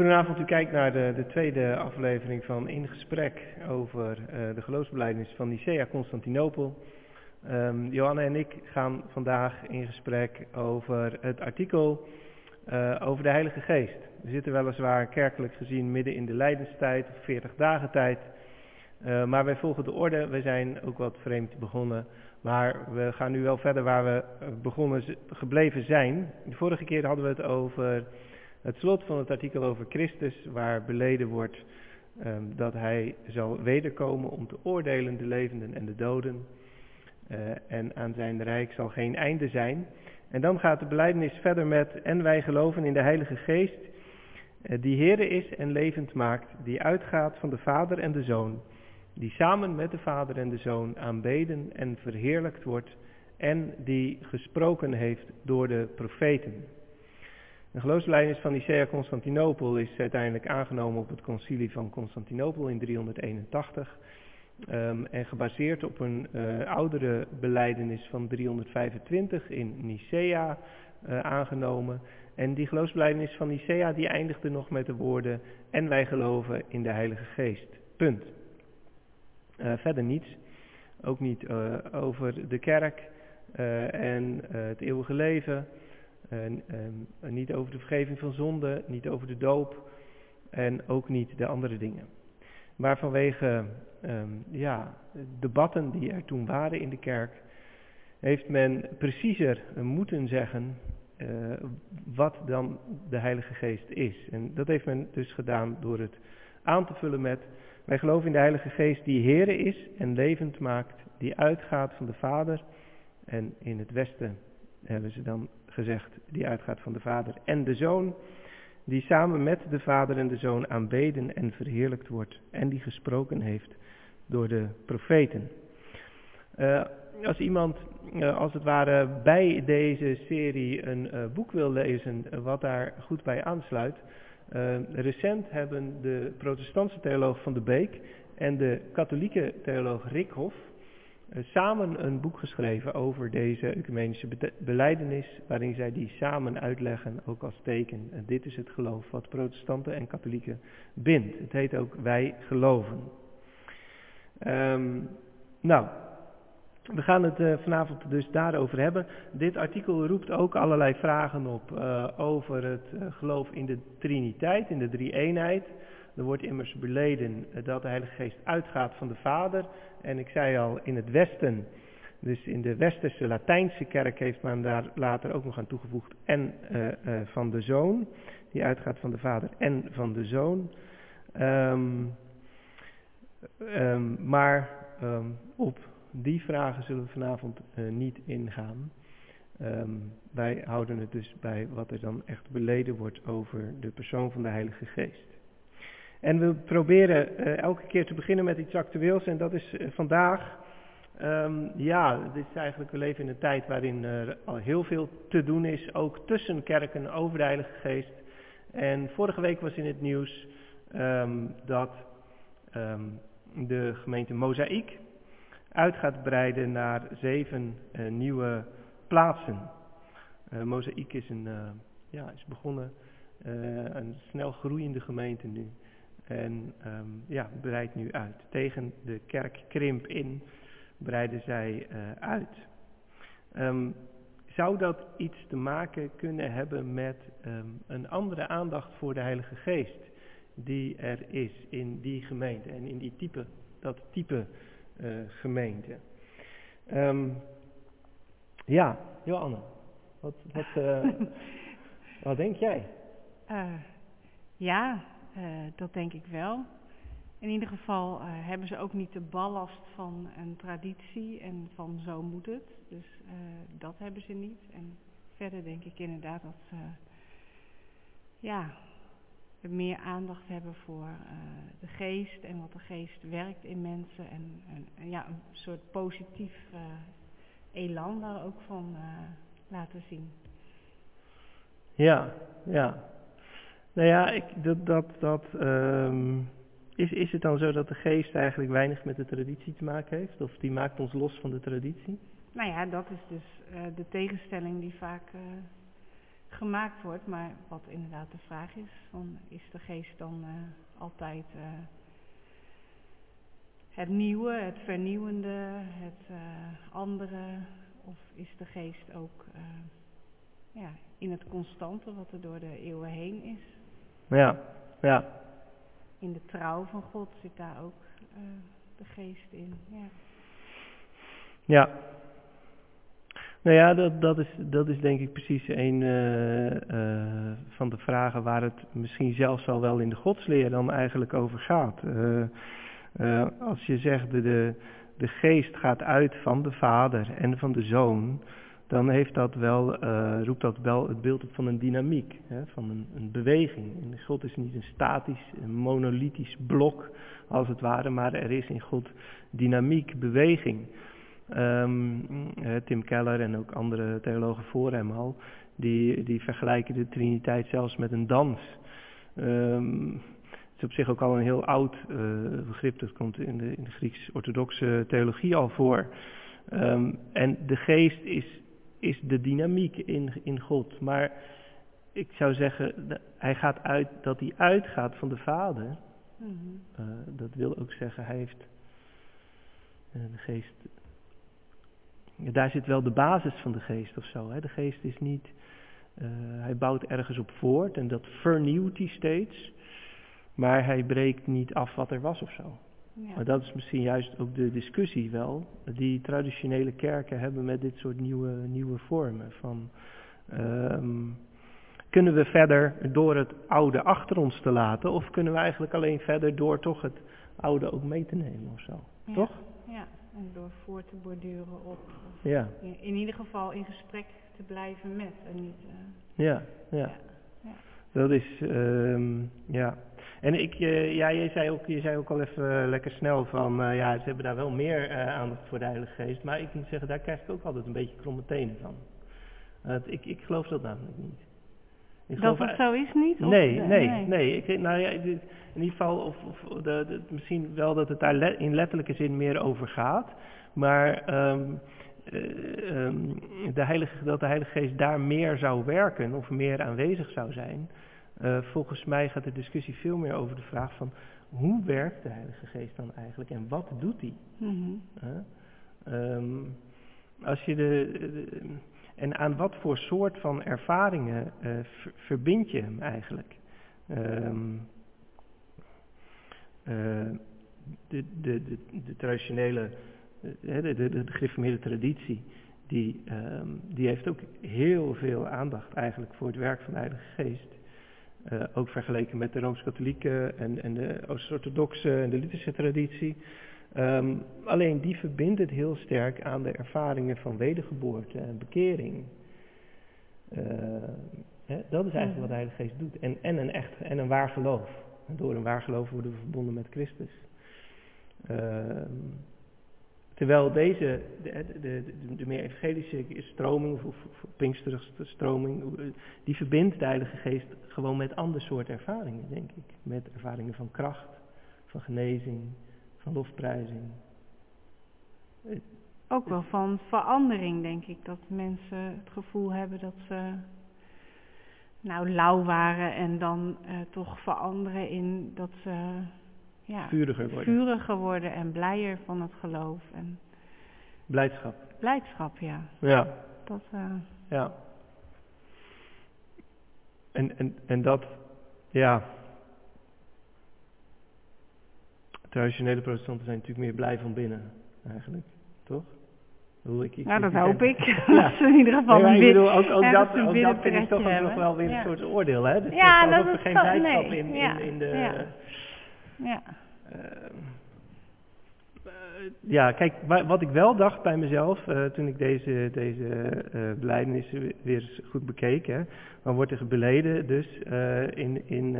Goedenavond, u kijkt naar de, de tweede aflevering van In Gesprek over uh, de geloofsbelijdenis van Nicea Constantinopel. Um, Johanna en ik gaan vandaag in gesprek over het artikel uh, over de Heilige Geest. We zitten weliswaar kerkelijk gezien midden in de lijdenstijd, of 40 dagen tijd. Uh, maar wij volgen de orde, we zijn ook wat vreemd begonnen. Maar we gaan nu wel verder waar we begonnen gebleven zijn. De vorige keer hadden we het over het slot van het artikel over Christus, waar beleden wordt um, dat hij zal wederkomen om te oordelen de levenden en de doden. Uh, en aan zijn rijk zal geen einde zijn. En dan gaat de beleidenis verder met, en wij geloven in de Heilige Geest, uh, die Heere is en levend maakt, die uitgaat van de Vader en de Zoon, die samen met de Vader en de Zoon aanbeden en verheerlijkt wordt, en die gesproken heeft door de profeten. De geloofsbelijdenis van Nicea Constantinopel is uiteindelijk aangenomen op het concilie van Constantinopel in 381 um, en gebaseerd op een uh, oudere beleidenis van 325 in Nicea uh, aangenomen. En die geloofsbelijdenis van Nicea die eindigde nog met de woorden en wij geloven in de Heilige Geest. Punt. Uh, verder niets. Ook niet over de kerk en het eeuwige leven. En, en, niet over de vergeving van zonde, niet over de doop en ook niet de andere dingen. Maar vanwege um, ja, debatten die er toen waren in de kerk, heeft men preciezer moeten zeggen uh, wat dan de Heilige Geest is. En dat heeft men dus gedaan door het aan te vullen met, wij geloven in de Heilige Geest die Here is en levend maakt, die uitgaat van de Vader. En in het Westen hebben ze dan gezegd, die uitgaat van de Vader en de Zoon, die samen met de Vader en de Zoon aanbeden en verheerlijkt wordt en die gesproken heeft door de profeten. Uh, als iemand uh, als het ware bij deze serie een uh, boek wil lezen wat daar goed bij aansluit. recent hebben de protestantse theoloog Van de Beek en de katholieke theoloog Rickhoff uh, samen een boek geschreven over deze ecumenische be beleidenis, waarin zij die samen uitleggen, ook als teken. En dit is het geloof wat protestanten en katholieken bindt. Het heet ook Wij geloven. Um, nou, we gaan het uh, vanavond dus daarover hebben. Dit artikel roept ook allerlei vragen op uh, over het geloof in de Triniteit, in de drie-eenheid. Er wordt immers beleden dat de Heilige Geest uitgaat van de Vader. En ik zei al, in het Westen, dus in de Westerse Latijnse kerk heeft men daar later ook nog aan toegevoegd. En uh, uh, van de Zoon, die uitgaat van de Vader en van de Zoon. Um, um, maar um, op die vragen zullen we vanavond uh, niet ingaan. wij houden het dus bij wat er dan echt beleden wordt over de persoon van de Heilige Geest. En we proberen uh, elke keer te beginnen met iets actueels en dat is uh, vandaag. Um, ja, dit is eigenlijk, we leven in een tijd waarin er al heel veel te doen is, ook tussen kerken over de Heilige Geest. En vorige week was in het nieuws um, dat um, de gemeente Mozaïek uit gaat breiden naar zeven uh, nieuwe plaatsen. Mozaïek is, een, ja, is begonnen, een snel groeiende gemeente nu. En um, ja, breidt nu uit. Tegen de kerkkrimp in breiden zij uh, uit. Um, zou dat iets te maken kunnen hebben met um, een andere aandacht voor de Heilige Geest die er is in die gemeente en in die type, dat type uh, gemeente? ja, Joanne, wat, wat, uh, wat denk jij? ja, uh, dat denk ik wel. In ieder geval uh, hebben ze ook niet de ballast van een traditie en van zo moet het. Dus uh, dat hebben ze niet. En verder denk ik inderdaad dat ze ja, meer aandacht hebben voor de geest en wat de geest werkt in mensen. En, en ja, een soort positief elan daar ook van laten zien. Ja, ja. Nou ja, ik, dat, dat, dat, um, is, is het dan zo dat de geest eigenlijk weinig met de traditie te maken heeft? Of die maakt ons los van de traditie? Nou ja, dat is dus uh, de tegenstelling die vaak uh, gemaakt wordt. Maar wat inderdaad de vraag is, van, is de geest dan altijd het nieuwe, het vernieuwende, het andere? Of is de geest ook ja, in het constante wat er door de eeuwen heen is? Ja, ja. In de trouw van God zit daar ook uh, de geest in. Ja. ja. Nou ja, dat, dat, is, dat is denk ik precies een uh, uh, van de vragen waar het misschien zelfs al wel in de godsleer dan eigenlijk over gaat. als je zegt de, de, de geest gaat uit van de vader en van de zoon, dan heeft dat wel, uh, roept dat wel het beeld op van een dynamiek, hè, van een, een, beweging. En God is niet een statisch, een monolithisch blok als het ware, maar er is in God dynamiek, beweging. Um, Tim Keller en ook andere theologen voor hem al, die, die vergelijken de Triniteit zelfs met een dans. Um, het is op zich ook al een heel oud uh, begrip, dat komt in de, in de Grieks-orthodoxe theologie al voor. Um, en de geest is is de dynamiek in, in God. Maar ik zou zeggen, hij gaat uit, dat hij uitgaat van de Vader. Mhm. Eh, dat wil ook zeggen, hij heeft uh, de geest. daar zit wel de basis van de geest of zo. Hè. De geest is niet. Uh, hij bouwt ergens op voort en dat vernieuwt hij steeds. Maar hij breekt niet af wat er was of zo. Ja. Maar dat is misschien juist ook de discussie wel, die traditionele kerken hebben met dit soort nieuwe, nieuwe vormen. Van, um, kunnen we verder door het oude achter ons te laten, of kunnen we eigenlijk alleen verder door toch het oude ook mee te nemen of zo? Ja. Toch? Ja, en door voor te borduren op. Ja. In, in, ieder geval in gesprek te blijven met en niet. Uh, ja, ja, ja. Dat is, um, ja. En ik, uh, ja, je zei, ook, je zei ook al even uh, lekker snel van, uh, ja, ze hebben daar wel meer aandacht voor de Heilige Geest. Maar ik moet zeggen, daar krijg ik ook altijd een beetje kromme tenen van. ik, ik geloof dat namelijk niet. Ik dat het zo is niet? Nee, nee, nee. nee. Ik, nou ja, in ieder geval, of, of de, de, misschien wel dat het daar le in letterlijke zin meer over gaat. Maar um, um, de heilige, dat de Heilige Geest daar meer zou werken of meer aanwezig zou zijn. Uh, volgens mij gaat de discussie veel meer over de vraag van hoe werkt de Heilige Geest dan eigenlijk en wat doet hij? Mm -hmm. uh, um, als je de, de, en aan wat voor soort van ervaringen uh, verbind je hem eigenlijk? Um, de, de, de, de, traditionele, de, de, de, de gereformeerde traditie, die, um, die heeft ook heel veel aandacht eigenlijk voor het werk van de Heilige Geest. Uh, ook vergeleken met de Rooms-Katholieke en, en, de Oost-Orthodoxe en de Lutherse traditie. Um, alleen die verbindt het heel sterk aan de ervaringen van wedergeboorte en bekering. Uh, hè, dat is eigenlijk wat de Heilige Geest doet. En, en, een, echt, en een waar geloof. En door een waar geloof worden we verbonden met Christus. Uh, Terwijl deze, de, de, de, meer evangelische stroming, of, of stroming, die verbindt de Heilige Geest gewoon met ander soort ervaringen, denk ik. Met ervaringen van kracht, van genezing, van lofprijzing. Ook wel van verandering, denk ik. Dat mensen het gevoel hebben dat ze nou lauw waren en dan uh, toch veranderen in dat ze ja, vuriger worden. vuriger worden en blijer van het geloof. En Blijdschap. Blijdschap, ja. Ja. Dat, uh... Ja. En, en, en dat, ja. Traditionele protestanten zijn natuurlijk meer blij van binnen, eigenlijk. Toch? Ik, ik, nou, dat hoop ik. Ja. dat is in ieder geval nee, ik bedoel, ook, ook dat, ook dat vind ik toch nog wel weer een soort oordeel, hè? Dus ja, dat is er geen blijdschap nee. in, in, in de... Ja. Uh, ja, kijk, wat ik wel dacht bij mezelf uh, toen ik deze, deze uh, belijdenis weer eens goed bekeek. Hè, dan wordt er beleden dus uh, in, in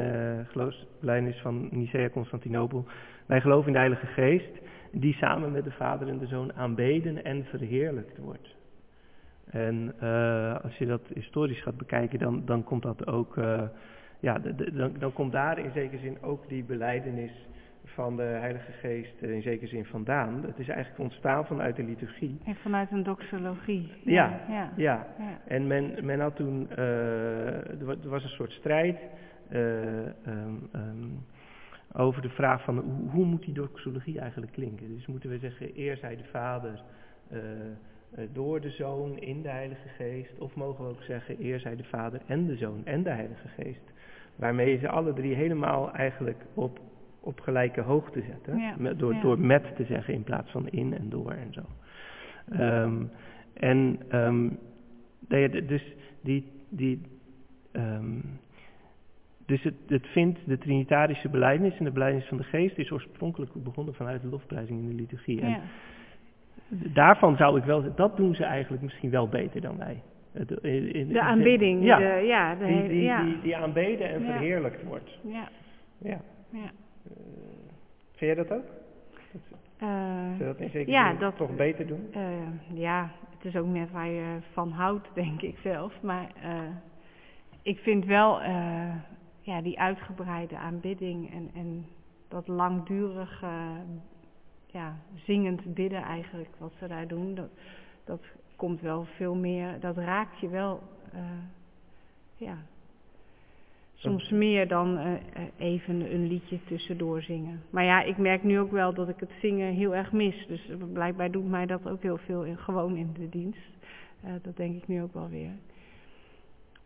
geloofsbelijdenis van Nicea-Constantinopel. Wij geloven in de Heilige Geest, die samen met de Vader en de Zoon aanbeden en verheerlijkt wordt. En als je dat historisch gaat bekijken, dan, dan komt dat ook, ja, de, de, dan, dan komt daar in zekere zin ook die beleidenis van de Heilige Geest eh, in zekere zin vandaan. Het is eigenlijk ontstaan vanuit de liturgie. En vanuit een doxologie. Ja, ja. Ja, ja. en men, men had toen, eh, er wa- was een soort strijd eh, ehm, ehm, over de vraag van hoe, hoe moet die doxologie eigenlijk klinken. Dus moeten we zeggen, eer zij de Vader door de Zoon in de Heilige Geest, of mogen we ook zeggen, eer zij de Vader en de Zoon en de Heilige Geest. Waarmee je ze alle drie helemaal eigenlijk op, op gelijke hoogte zetten. Ja, Met- door, ja. door met te zeggen in plaats van in en door en zo. Ehm, en ehm, dus die, die ehm, dus het, het vindt de Trinitarische belijdenis en de belijdenis van de geest is oorspronkelijk begonnen vanuit de lofprijzing in de liturgie. En daarvan zou ik wel zeggen, dat doen ze eigenlijk misschien wel beter dan wij. Het- in- in- De aanbidding. Ja, de, ja, de die, die, ja. die, die aanbeden en verheerlijkt wordt. ja. Ja. Ja. Eh, vind jij dat ook? Eh, Zou je dat in zekere ja, zin dat- toch beter doen? Eh, ja, het is ook net waar je van houdt, denk ik zelf. Maar eh, ik vind wel eh, ja, die uitgebreide aanbidding en, en dat langdurig eh, ja, zingend bidden eigenlijk, wat ze daar doen, dat, dat komt wel veel meer, dat raakt je wel, eh, ja. Soms meer dan eh, eh, even een liedje tussendoor zingen. Maar ja, ik merk nu ook wel dat ik het zingen heel erg mis. Dus blijkbaar doet mij dat ook heel veel in, gewoon in de dienst. Dat denk ik nu ook wel weer.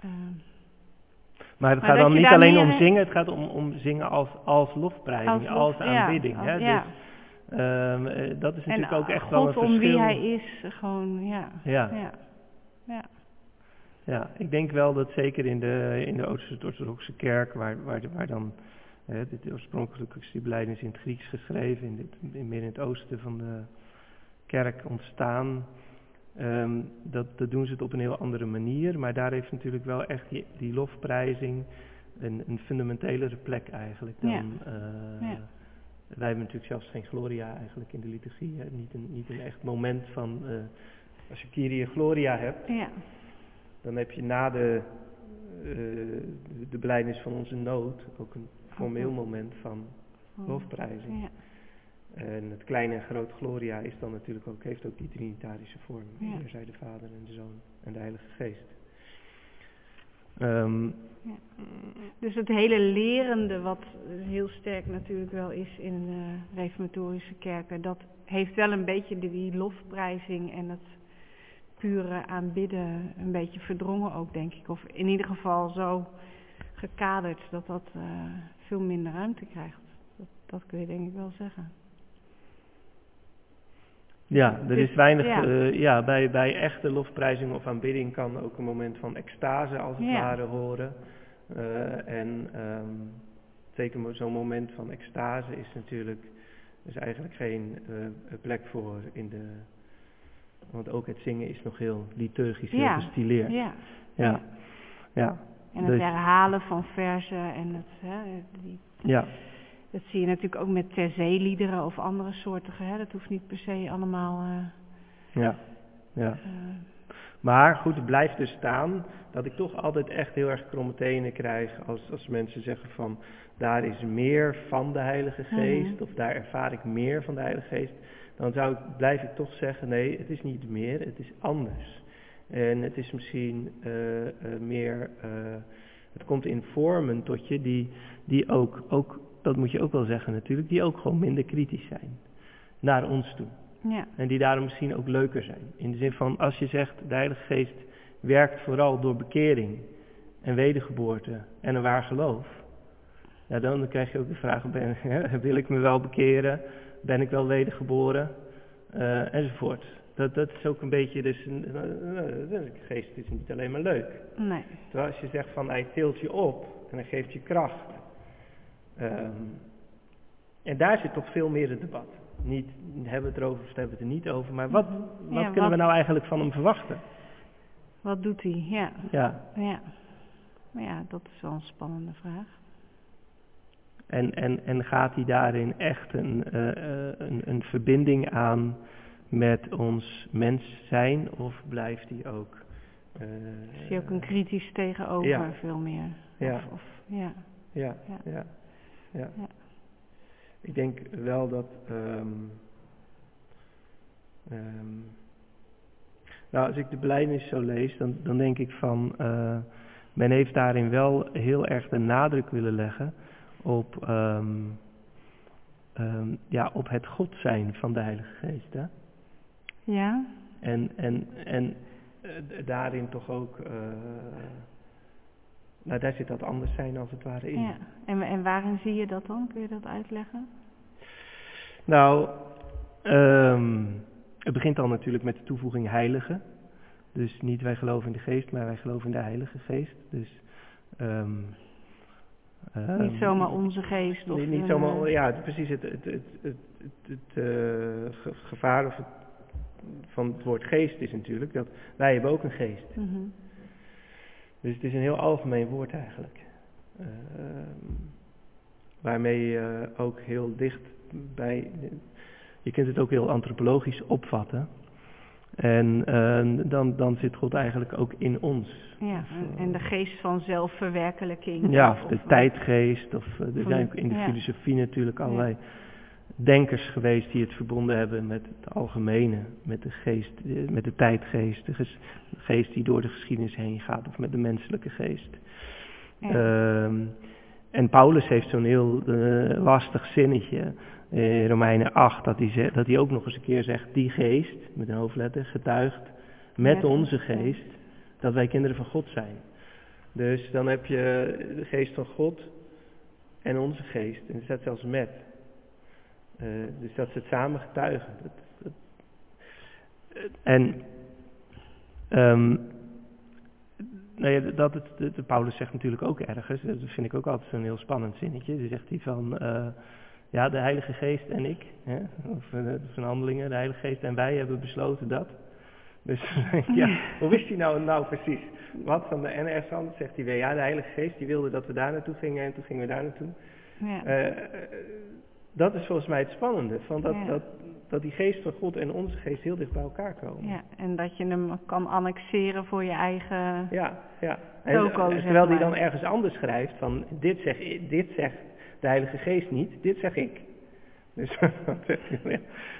Ehm, Maar het gaat dan niet alleen meer om in- zingen, het gaat om, om zingen als, als lofprijzing, Als als, lof- ja, aanbidding. als- hè? ja. Dus ehm, eh, dat is en natuurlijk ook eh, echt wel God een verschil. om wie hij is, gewoon, ja. Ja, Ja, ja. ja, ik denk wel dat zeker in de, in de Oost-Orthodoxe kerk, waar, waar, waar dan, hè, dit, oorspronkelijk is die in het Grieks geschreven, in, dit, in meer in het oosten van de kerk ontstaan. Ehm, dat, dat doen ze het op een heel andere manier, maar daar heeft natuurlijk wel echt die, die lofprijzing een, een fundamentelere plek eigenlijk dan... Ja. eh, Ja. Wij hebben natuurlijk zelfs geen gloria eigenlijk in de liturgie. Hè? Niet, een, niet een echt moment van... eh, als je Kyrie Gloria hebt, ja. dan heb je na de, eh, de, belijdenis van onze nood ook een formeel moment van lofprijzing. Ja, En het kleine en groot Gloria is dan natuurlijk ook, heeft ook die trinitarische vorm. Ja. Hier zij de Vader en de Zoon en de Heilige Geest. Ehm, Dus het hele lerende, wat heel sterk natuurlijk wel is in eh, reformatorische kerken, dat heeft wel een beetje die, die lofprijzing en het pure aanbidden een beetje verdrongen ook, denk ik. Of in ieder geval zo gekaderd dat dat eh, veel minder ruimte krijgt. Dat, dat kun je denk ik wel zeggen. Ja, er Dus, is weinig. ja. Ja. ja, bij, bij echte lofprijzing of aanbidding kan ook een moment van extase als het Ja. ware horen. Eh, en ehm, zeker zo'n moment van extase is natuurlijk is eigenlijk geen eh, plek voor in de. Want ook het zingen is nog heel liturgisch, heel Ja. gestileerd. Ja. Ja, ja, En het Dus- herhalen van verzen en het, hè, die, ja. Dat zie je natuurlijk ook met terzeeliederen of andere soorten. Hè. Dat hoeft niet per se allemaal... eh, ja, ja. eh, Maar goed, het blijft dus staan dat ik toch altijd echt heel erg kromme tenen krijg als, als mensen zeggen van daar is meer van de Heilige Geest Mhm. of daar ervaar ik meer van de Heilige Geest. Dan zou ik, blijf ik toch zeggen nee, het is niet meer, het is anders. En het is misschien eh, meer, het komt in vormen tot je die, die ook, ook, dat moet je ook wel zeggen natuurlijk, die ook gewoon minder kritisch zijn naar ons toe. ja, En die daarom misschien ook leuker zijn. In de zin van, als je zegt, de Heilige Geest werkt vooral door bekering en wedergeboorte en een waar geloof. Ja, dan krijg je ook de vraag, ben, hè, wil ik me wel bekeren? Ben ik wel wedergeboren? Eh, enzovoort. Dat, dat is ook een beetje, dus, een- een- de geest is niet alleen maar leuk. nee. Terwijl als je zegt van, hij tilt je op en hij geeft je kracht. Ehm, en daar zit toch veel meer het debat. Niet hebben we het erover of hebben we het er niet over, maar wat, wat Ja, kunnen we nou eigenlijk van hem verwachten? Wat doet hij? Ja, Ja, ja. Maar ja, dat is wel een spannende vraag. en, en, en gaat hij daarin echt een, eh, eh, een, een verbinding aan met ons mens zijn of blijft hij ook... eh, Is hij ook een kritisch tegenover ja. veel meer? Ja. Of, of, ja. Ja, Ja. ja, ja. Ja. ik denk wel dat. ehm, ehm, nou, als ik de belijdenis zo lees, dan, dan denk ik van. eh, men heeft daarin wel heel erg de nadruk willen leggen op, ehm, ja, op het God zijn van de Heilige Geest. Hè? Ja? En, en, en eh, daarin toch ook. eh, nou, daar zit dat anders zijn als het ware in. ja. En, en waarin zie je dat dan? Kun je dat uitleggen? Nou, ehm, het begint al natuurlijk met de toevoeging heilige. Dus niet wij geloven in de geest, maar wij geloven in de heilige geest. Dus, ehm, ehm, niet zomaar onze geest of... Niet, zomaar, eh, ja, precies het, het, het, het, het, eh, ge- gevaar of het, van het woord geest is natuurlijk dat wij hebben ook een geest. mhm. Dus het is een heel algemeen woord eigenlijk. Ehm, waarmee je ook heel dicht bij. Je kunt het ook heel antropologisch opvatten. En eh, dan, dan zit God eigenlijk ook in ons. Ja, en- eh, de geest van zelfverwerkelijking. Ja, of- of de of- tijdgeest. Of, eh, er zijn in de ja. filosofie natuurlijk allerlei denkers geweest die het verbonden hebben met het algemene. Met de geest, met de tijdgeest. De geest die door de geschiedenis heen gaat. Of met de menselijke geest. Ja. Ehm, en Paulus heeft zo'n heel eh, lastig zinnetje in Romeinen 8, dat hij, zegt, dat hij ook nog eens een keer zegt, die geest, met een hoofdletter, getuigt met onze geest dat wij kinderen van God zijn. Dus dan heb je de geest van God en onze geest. En er staat zelfs met. Eh, dus dat ze het samen getuigen. Dat, dat- en ehm, nou ja, dat het, de, de Paulus zegt natuurlijk ook ergens, dat vind ik ook altijd zo'n heel spannend zinnetje. Dan zegt hij van, eh, ja, de Heilige Geest en ik, hè, of eh, van handelingen, de Heilige Geest en wij hebben besloten dat. Dus ja, hoe wist hij nou, nou precies? Wat van de anders zegt hij weer, ja, de Heilige Geest die wilde dat we daar naartoe gingen en toen gingen we daar naartoe. ja. Dat is volgens mij het spannende, van dat, Ja. dat, dat die geest van God en onze geest heel dicht bij elkaar komen. ja, en dat je hem kan annexeren voor je eigen... Ja, ja. En, Toko, eh, terwijl hij maar. dan ergens anders schrijft van dit, zeg, dit zegt de Heilige Geest niet, dit zeg ik. Dus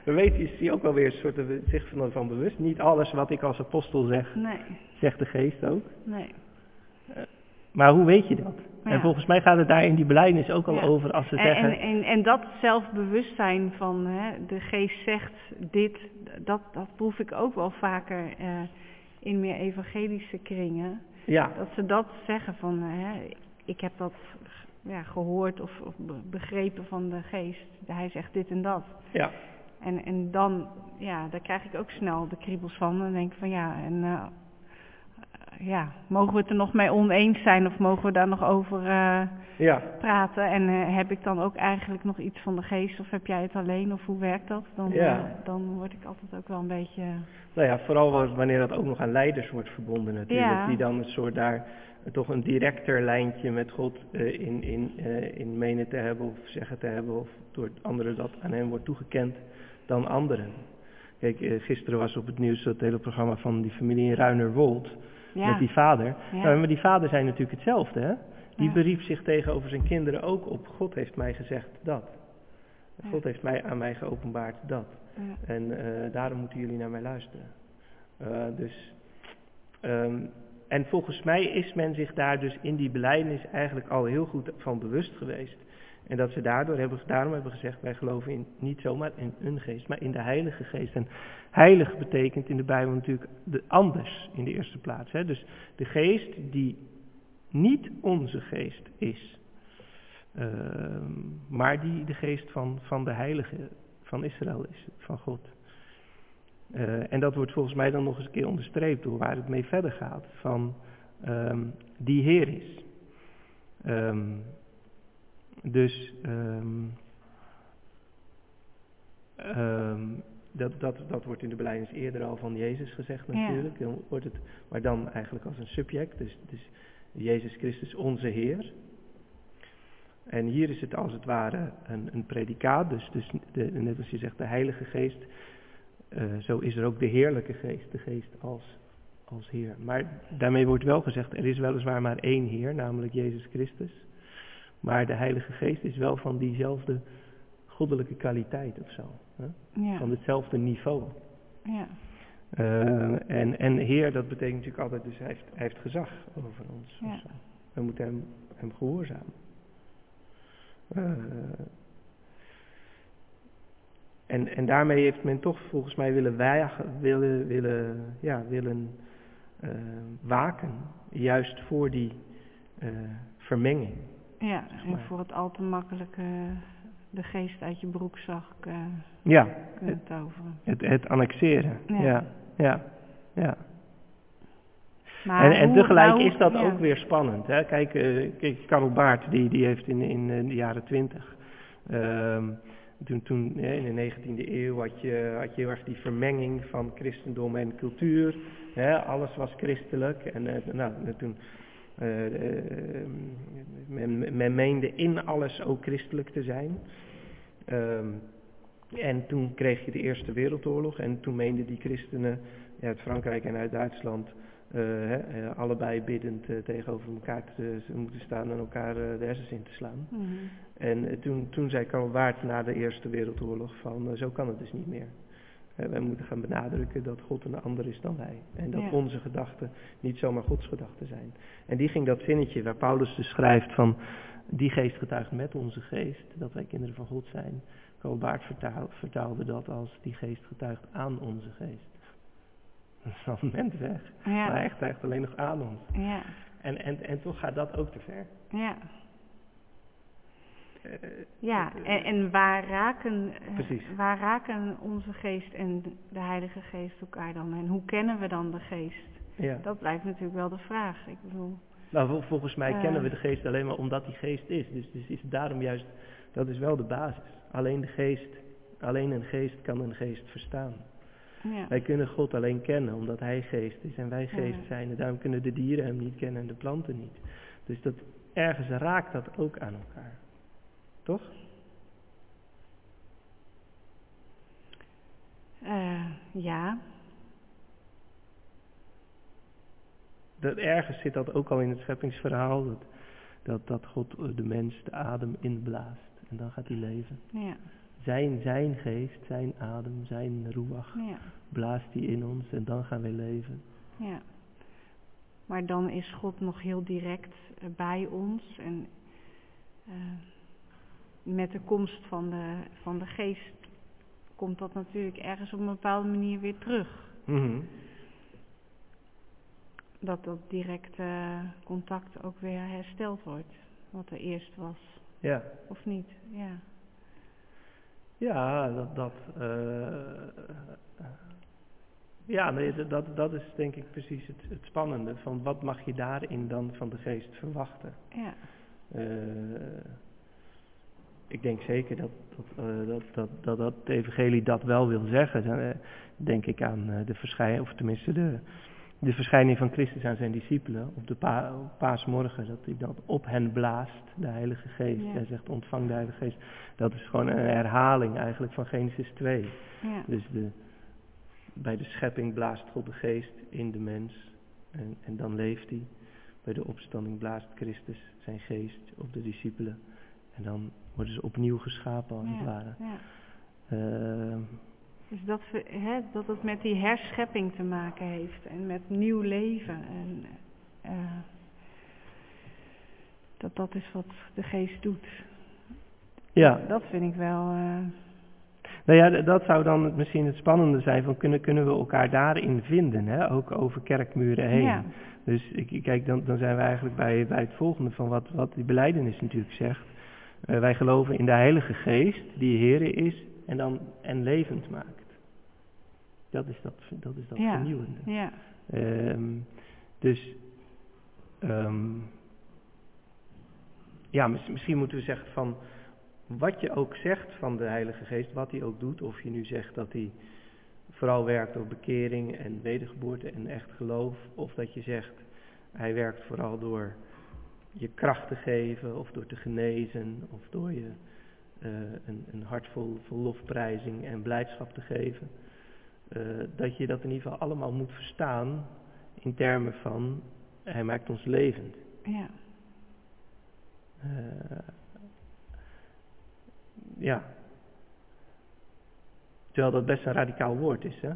dan weet is hij ook wel weer een soort eh, zich van, van bewust. Niet alles wat ik als apostel zeg, Nee, zegt de Geest ook. nee. Maar hoe weet je dat? Ja. En volgens mij gaat het daar in die belijdenis ook al Ja. over als ze En, zeggen... en, en, en dat zelfbewustzijn van hè, de geest zegt dit, dat, dat proef ik ook wel vaker eh, in meer evangelische kringen. ja, Dat ze dat zeggen van, hè, ik heb dat ja, gehoord of, of be- begrepen van de geest. Hij zegt dit en dat. ja, En, en dan, ja, daar krijg ik ook snel de kriebels van. Dan denk van ja, en eh, ja, mogen we het er nog mee oneens zijn of mogen we daar nog over eh, ja. praten? En eh, heb ik dan ook eigenlijk nog iets van de geest of heb jij het alleen of hoe werkt dat? Dan, Ja. eh, dan word ik altijd ook wel een beetje... Nou ja, vooral wa- wanneer dat ook nog aan leiders wordt verbonden natuurlijk. Ja. Die dan een soort daar toch een directer lijntje met God in, in, in menen te hebben of zeggen te hebben. Of door anderen dat aan hen wordt toegekend dan anderen. Kijk, gisteren was op het nieuws dat hele programma van die familie in Ruinerwold. Ja, Met die vader. ja. Nou, maar die vader zei natuurlijk hetzelfde hè. Die beriep zich tegenover zijn kinderen ook op. God heeft mij gezegd dat. God heeft mij aan mij geopenbaard dat. En eh, daarom moeten jullie naar mij luisteren. Eh, dus, ehm, en volgens mij is men zich daar dus in die belijdenis eigenlijk al heel goed van bewust geweest. En dat ze daardoor hebben, daarom hebben gezegd, wij geloven in, niet zomaar in een geest, maar in de Heilige Geest. En heilig betekent in de Bijbel natuurlijk de anders in de eerste plaats. Hè? Dus de geest die niet onze geest is. Ehm, maar die de geest van, van de Heilige van Israël is, van God. Eh, en dat wordt volgens mij dan nog eens een keer onderstreept door waar het mee verder gaat. Van ehm, die Heer is. Ehm, dus ehm, ehm, dat, dat, dat wordt in de belijdenis eerder al van Jezus gezegd Ja. natuurlijk. Dan wordt het, maar dan eigenlijk als een subject. Dus, dus Jezus Christus onze Heer. En hier is het als het ware een, een predicaat. Dus, dus de, net als je zegt de Heilige Geest. eh, zo is er ook de Heerlijke Geest. De Geest als, als Heer. Maar daarmee wordt wel gezegd, er is weliswaar maar één Heer, namelijk Jezus Christus. Maar de Heilige Geest is wel van diezelfde goddelijke kwaliteit of zo. Hè? Ja. Van hetzelfde niveau. Ja. Eh, en, en Heer, dat betekent natuurlijk altijd, dus hij heeft, hij heeft gezag over ons. Ja. We moeten hem, hem gehoorzamen. Eh, en, en daarmee heeft men toch volgens mij willen, wagen, willen, willen, ja, willen eh, waken, juist voor die vermenging. Ja, voor het al te makkelijke de geest uit je broekzak eh Ja, kunnen toveren. het, het annexeren. Ja. Ja, ja, ja. Maar En, en tegelijk hoe- is dat ja. ook weer spannend. Hè? Kijk, eh kijk, Karel Baart, die, die heeft in, in eh, de jaren twintig, ehm, toen, toen in de 19e eeuw had je, had je heel erg die vermenging van christendom en cultuur. Hè? Alles was christelijk. En eh, nou, toen, eh, eh, men, men meende in alles ook christelijk te zijn. Ehm, en toen kreeg je de Eerste Wereldoorlog en toen meenden die christenen uit Frankrijk en uit Duitsland eh, eh, allebei biddend eh, tegenover elkaar te, te moeten staan en elkaar eh, de hersens in te slaan. Mhm. En eh, toen, toen zei Karl Waard na de Eerste Wereldoorlog van eh, zo kan het dus niet meer. Wij moeten gaan benadrukken dat God een ander is dan wij. En dat Ja. onze gedachten niet zomaar Gods gedachten zijn. En die ging dat zinnetje waar Paulus dus schrijft van die geest getuigt met onze geest dat wij kinderen van God zijn. Vertaal- vertaalde dat als die geest getuigt aan onze geest. Dat is al een moment weg. Maar echt, echt alleen nog aan ons. ja, En, en, en toch gaat dat ook te ver. ja. Eh, Ja, en, en waar, raken, eh, waar raken onze geest en de Heilige Geest elkaar dan? En hoe kennen we dan de geest? ja. Dat blijft natuurlijk wel de vraag. Ik bedoel, Nou, vol- volgens mij Eh. kennen we de geest alleen maar omdat die geest is. Dus, dus is daarom juist, dat is wel de basis. Alleen de geest, alleen een geest kan een geest verstaan. ja. Wij kunnen God alleen kennen omdat Hij geest is en wij geest Ja. zijn. En daarom kunnen de dieren Hem niet kennen en de planten niet. Dus dat, ergens raakt dat ook aan elkaar. Toch? Eh, ja, Dat, ergens zit dat ook al in het scheppingsverhaal. Dat, dat, dat God de mens de adem inblaast. En dan gaat hij leven. ja, Zijn, zijn geest, zijn adem, zijn ja, blaast hij in ons en dan gaan wij leven. ja. Maar dan is God nog heel direct eh, bij ons en eh, met de komst van de, van de geest komt dat natuurlijk ergens op een bepaalde manier weer terug. Mhm. Dat dat directe contact ook weer hersteld wordt, wat er eerst was, Ja, of niet? Ja, ja dat, dat, eh, ja nee, dat- dat, dat is denk ik precies het, het spannende. Van wat mag je daarin dan van de geest verwachten? ja, Eh, ik denk zeker dat dat, eh, dat, dat, dat, dat het evangelie dat wel wil zeggen. Dan, denk ik aan eh, de verschijning, of tenminste de, de verschijning van Christus aan zijn discipelen op de pa, op paasmorgen. Dat hij dat op hen blaast, de Heilige Geest. Ja. Hij zegt ontvang de Heilige Geest. Dat is gewoon een herhaling eigenlijk van Genesis 2. ja, Dus de, bij de schepping blaast God de geest in de mens en, en dan leeft hij. Bij de opstanding blaast Christus zijn geest op de discipelen en dan worden ze opnieuw geschapen als het ware. ja. Ehm, Dus dat, we, hè, dat het met die herschepping te maken heeft en met nieuw leven. En, eh, dat dat is wat de geest doet. ja, Dat vind ik wel. eh, nou ja, dat zou dan misschien het spannende zijn van kunnen, kunnen we elkaar daarin vinden, hè? ook over kerkmuren heen. ja, Dus kijk, dan, dan zijn we eigenlijk bij, bij het volgende van wat, wat die beleidenis natuurlijk zegt. Eh, wij geloven in de Heilige Geest, die Here is en, dan, en levend maakt. Dat is dat, dat, is dat Ja. vernieuwende. ja, Ehm, dus, ehm, ja, mis- misschien moeten we zeggen van, wat je ook zegt van de Heilige Geest, wat hij ook doet, of je nu zegt dat hij vooral werkt door bekering en wedergeboorte en echt geloof, of dat je zegt hij werkt vooral door je kracht te geven, of door te genezen, of door je eh, een, een hart vol, vol lofprijzing en blijdschap te geven. Eh, dat je dat in ieder geval allemaal moet verstaan in termen van hij maakt ons levend. ja, Eh, ja, Terwijl dat best een radicaal woord is, hè?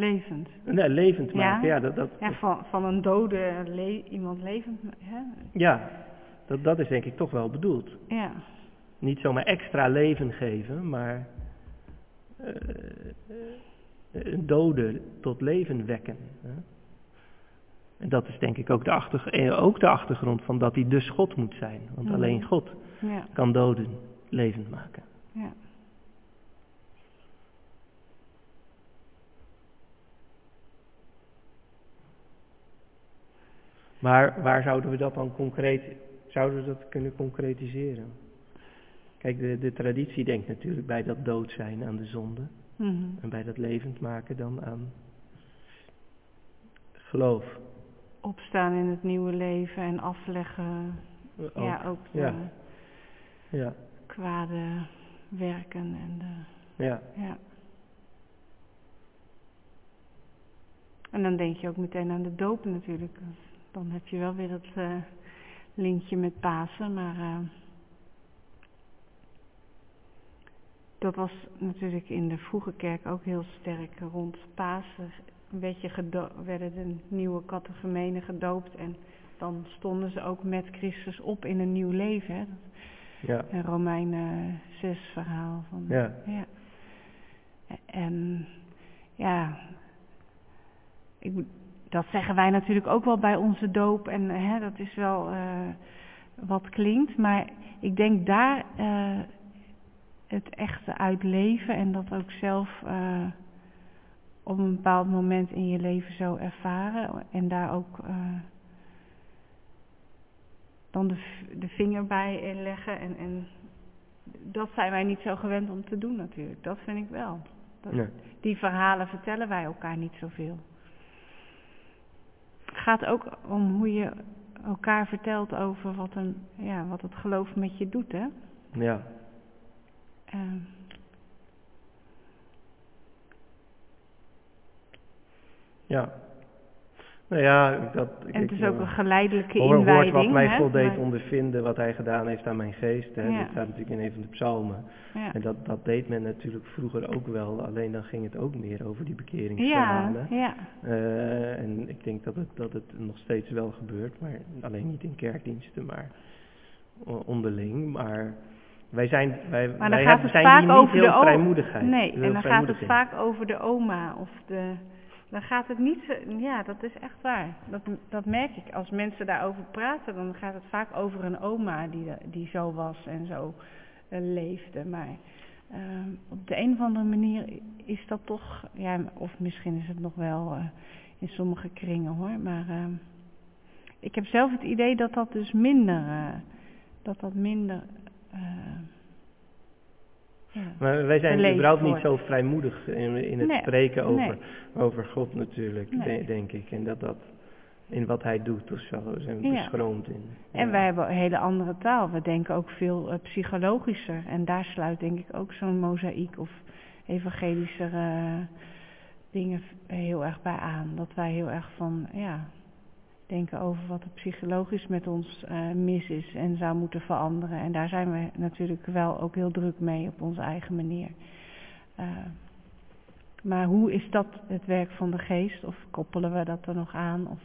Levend. Nee, levend maken, ja. dat, dat, Ja, van, van een dode le- iemand levend. Hè? ja dat, dat is denk ik toch wel bedoeld. Ja. Niet zomaar extra leven geven, maar eh, een dode tot leven wekken. Hè? En dat is denk ik ook de, achter, eh, ook de achtergrond van dat hij dus God moet zijn. Want Mhm. alleen God Ja. kan doden levend maken. Ja. Maar waar zouden we dat dan concreet, zouden we dat kunnen concretiseren? Kijk, de, de traditie denkt natuurlijk bij dat dood zijn aan de zonde. Mhm. En bij dat levend maken dan aan geloof. Opstaan in het nieuwe leven en afleggen. Ook. Ja, ook de ja. Ja, kwade werken en de. ja, Ja. En dan denk je ook meteen aan de doop natuurlijk. Dan heb je wel weer dat eh, linkje met Pasen, maar eh, dat was natuurlijk in de vroege kerk ook heel sterk rond Pasen. Werd je werden de nieuwe catechumenen gedoopt en dan stonden ze ook met Christus op in een nieuw leven. Hè? ja, Een Romeinen 6 verhaal. Van, ja. ja. En ja, ik, dat zeggen wij natuurlijk ook wel bij onze doop. En hè, dat is wel eh, wat klinkt. Maar ik denk daar eh, het echte uitleven en dat ook zelf eh, op een bepaald moment in je leven zo ervaren. En daar ook dan de, de vinger bij leggen. En, en dat zijn wij niet zo gewend om te doen natuurlijk. Dat vind ik wel. Dat. Die verhalen vertellen wij elkaar niet zoveel. Het gaat ook om hoe je elkaar vertelt over wat, een, ja, wat het geloof met je doet. Hè? ja. Ehm, Ja. Nou ja, dat... ik- en het ik, is ook eh, een geleidelijke hoor, hoort inwijding. wat mij hè, God deed maar- ondervinden, wat hij gedaan heeft aan mijn geest. Hè. Ja. Dat staat natuurlijk in een van de psalmen. ja. En dat, dat deed men natuurlijk vroeger ook wel, alleen dan ging het ook meer over die ja, bekeringsverhalen. ja, Eh, en ik denk dat het, dat het nog steeds wel gebeurt, maar alleen niet in kerkdiensten, maar onderling. Maar wij zijn, wij, Maar dan wij gaat hebben- het vaak hier niet over heel vrijmoedigheid. Nee, heel en dan gaat het vaak over de oma of de. Dan gaat het niet. Ja, dat is echt waar. Dat, dat merk ik. Als mensen daarover praten, dan gaat het vaak over een oma die, die zo was en zo eh, leefde. Maar ehm, op de een of andere manier is dat toch. Ja, of misschien is het nog wel eh, in sommige kringen hoor. Maar ehm, ik heb zelf het idee dat dat dus minder. eh, dat dat minder. Ja. Maar wij zijn überhaupt niet zo vrijmoedig in, in het Nee, spreken over, nee. over God natuurlijk, Nee. de- denk ik. En dat dat in wat hij doet of zo, zijn we Ja. beschroomd in. En wij hebben een hele andere taal. We denken ook veel eh, psychologischer. En daar sluit denk ik ook zo'n mozaïek of evangelische eh, dingen heel erg bij aan. Dat wij heel erg van, ja, denken over wat er psychologisch met ons eh, mis is en zou moeten veranderen. En daar zijn we natuurlijk wel ook heel druk mee op onze eigen manier. Eh, maar hoe is dat het werk van de geest? Of koppelen we dat er nog aan? Of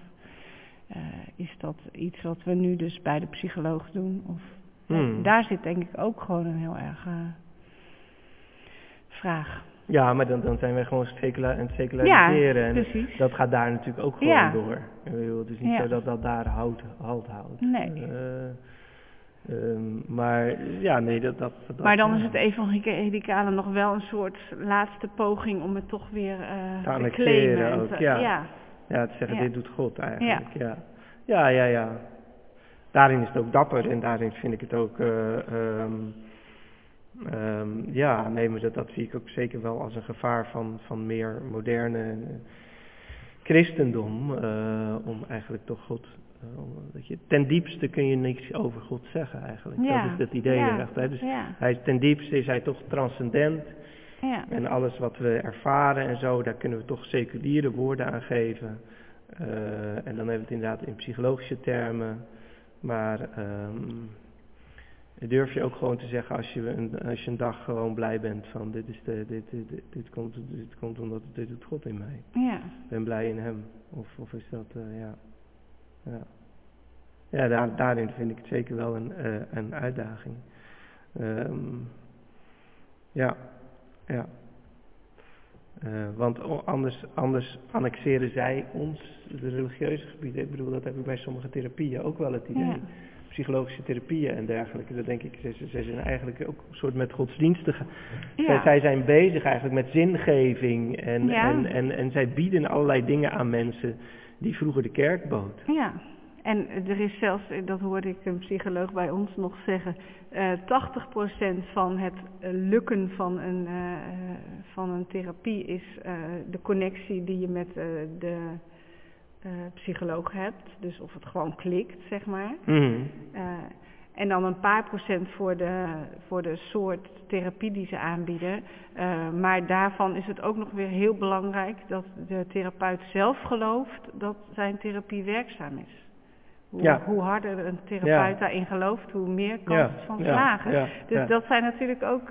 eh, is dat iets wat we nu dus bij de psycholoog doen? Of, Hmm. daar zit denk ik ook gewoon een heel erg vraag. Ja, maar dan, dan zijn wij gewoon secula het seculariseren. en precies. dat gaat daar natuurlijk ook gewoon Ja. door. Het is niet Ja. zo dat dat daar houdt, halt houdt. Nee. Eh, ehm, maar ja, nee, dat... dat, dat Maar dan ja. is het evangelicale nog wel een soort laatste poging om het toch weer eh, Te te annexeren en ook, te- ja. ja. Ja, te zeggen, Ja. dit doet God eigenlijk. Ja. ja, ja, ja. Daarin is het ook dapper en daarin vind ik het ook... eh, ehm, ehm, ja, nee, maar dat, dat zie ik ook zeker wel als een gevaar van, van meer moderne eh, christendom. eh, om eigenlijk toch God... eh, dat je, ten diepste kun je niks over God zeggen eigenlijk. Ja. Dat is het idee Ja. erachter. Dus Ja. hij, ten diepste is hij toch transcendent. Ja. En alles wat we ervaren en zo, daar kunnen we toch seculiere woorden aan geven. En dan hebben we het inderdaad in psychologische termen. Maar ehm, durf je ook gewoon te zeggen als je een, als je een dag gewoon blij bent van dit, is de, dit, dit, dit, dit komt, dit komt omdat dit doet God in mij. Ja. Ik ben blij in hem. Of, of is dat, eh, ja. Ja, ja daar, daarin vind ik het zeker wel een, eh, een uitdaging. Ehm, ja, ja. Eh, want anders, anders annexeren zij ons, de religieuze gebieden. Ik bedoel, dat heb ik bij sommige therapieën ook wel het idee. Ja. Psychologische therapieën en dergelijke. Dat denk ik, ze, ze zijn eigenlijk ook een soort met godsdienstige. Zij, Ja. zij zijn bezig eigenlijk met zingeving en, Ja. en, en, en zij bieden allerlei dingen aan mensen die vroeger de kerk bood. Ja, en er is zelfs, dat hoorde ik een psycholoog bij ons nog zeggen, eh 80% van het eh, lukken van een, eh, eh, van een therapie is eh, de connectie die je met eh, de eh, psycholoog hebt. Dus of het gewoon klikt, zeg maar. Mhm. Eh, en dan een paar procent voor de, voor de soort therapie die ze aanbieden. Eh, maar daarvan is het ook nog weer heel belangrijk dat de therapeut zelf gelooft dat zijn therapie werkzaam is. Hoe, Ja. hoe harder een therapeut Ja. daarin gelooft, hoe meer kans Ja, van slagen. dus dat zijn natuurlijk ook,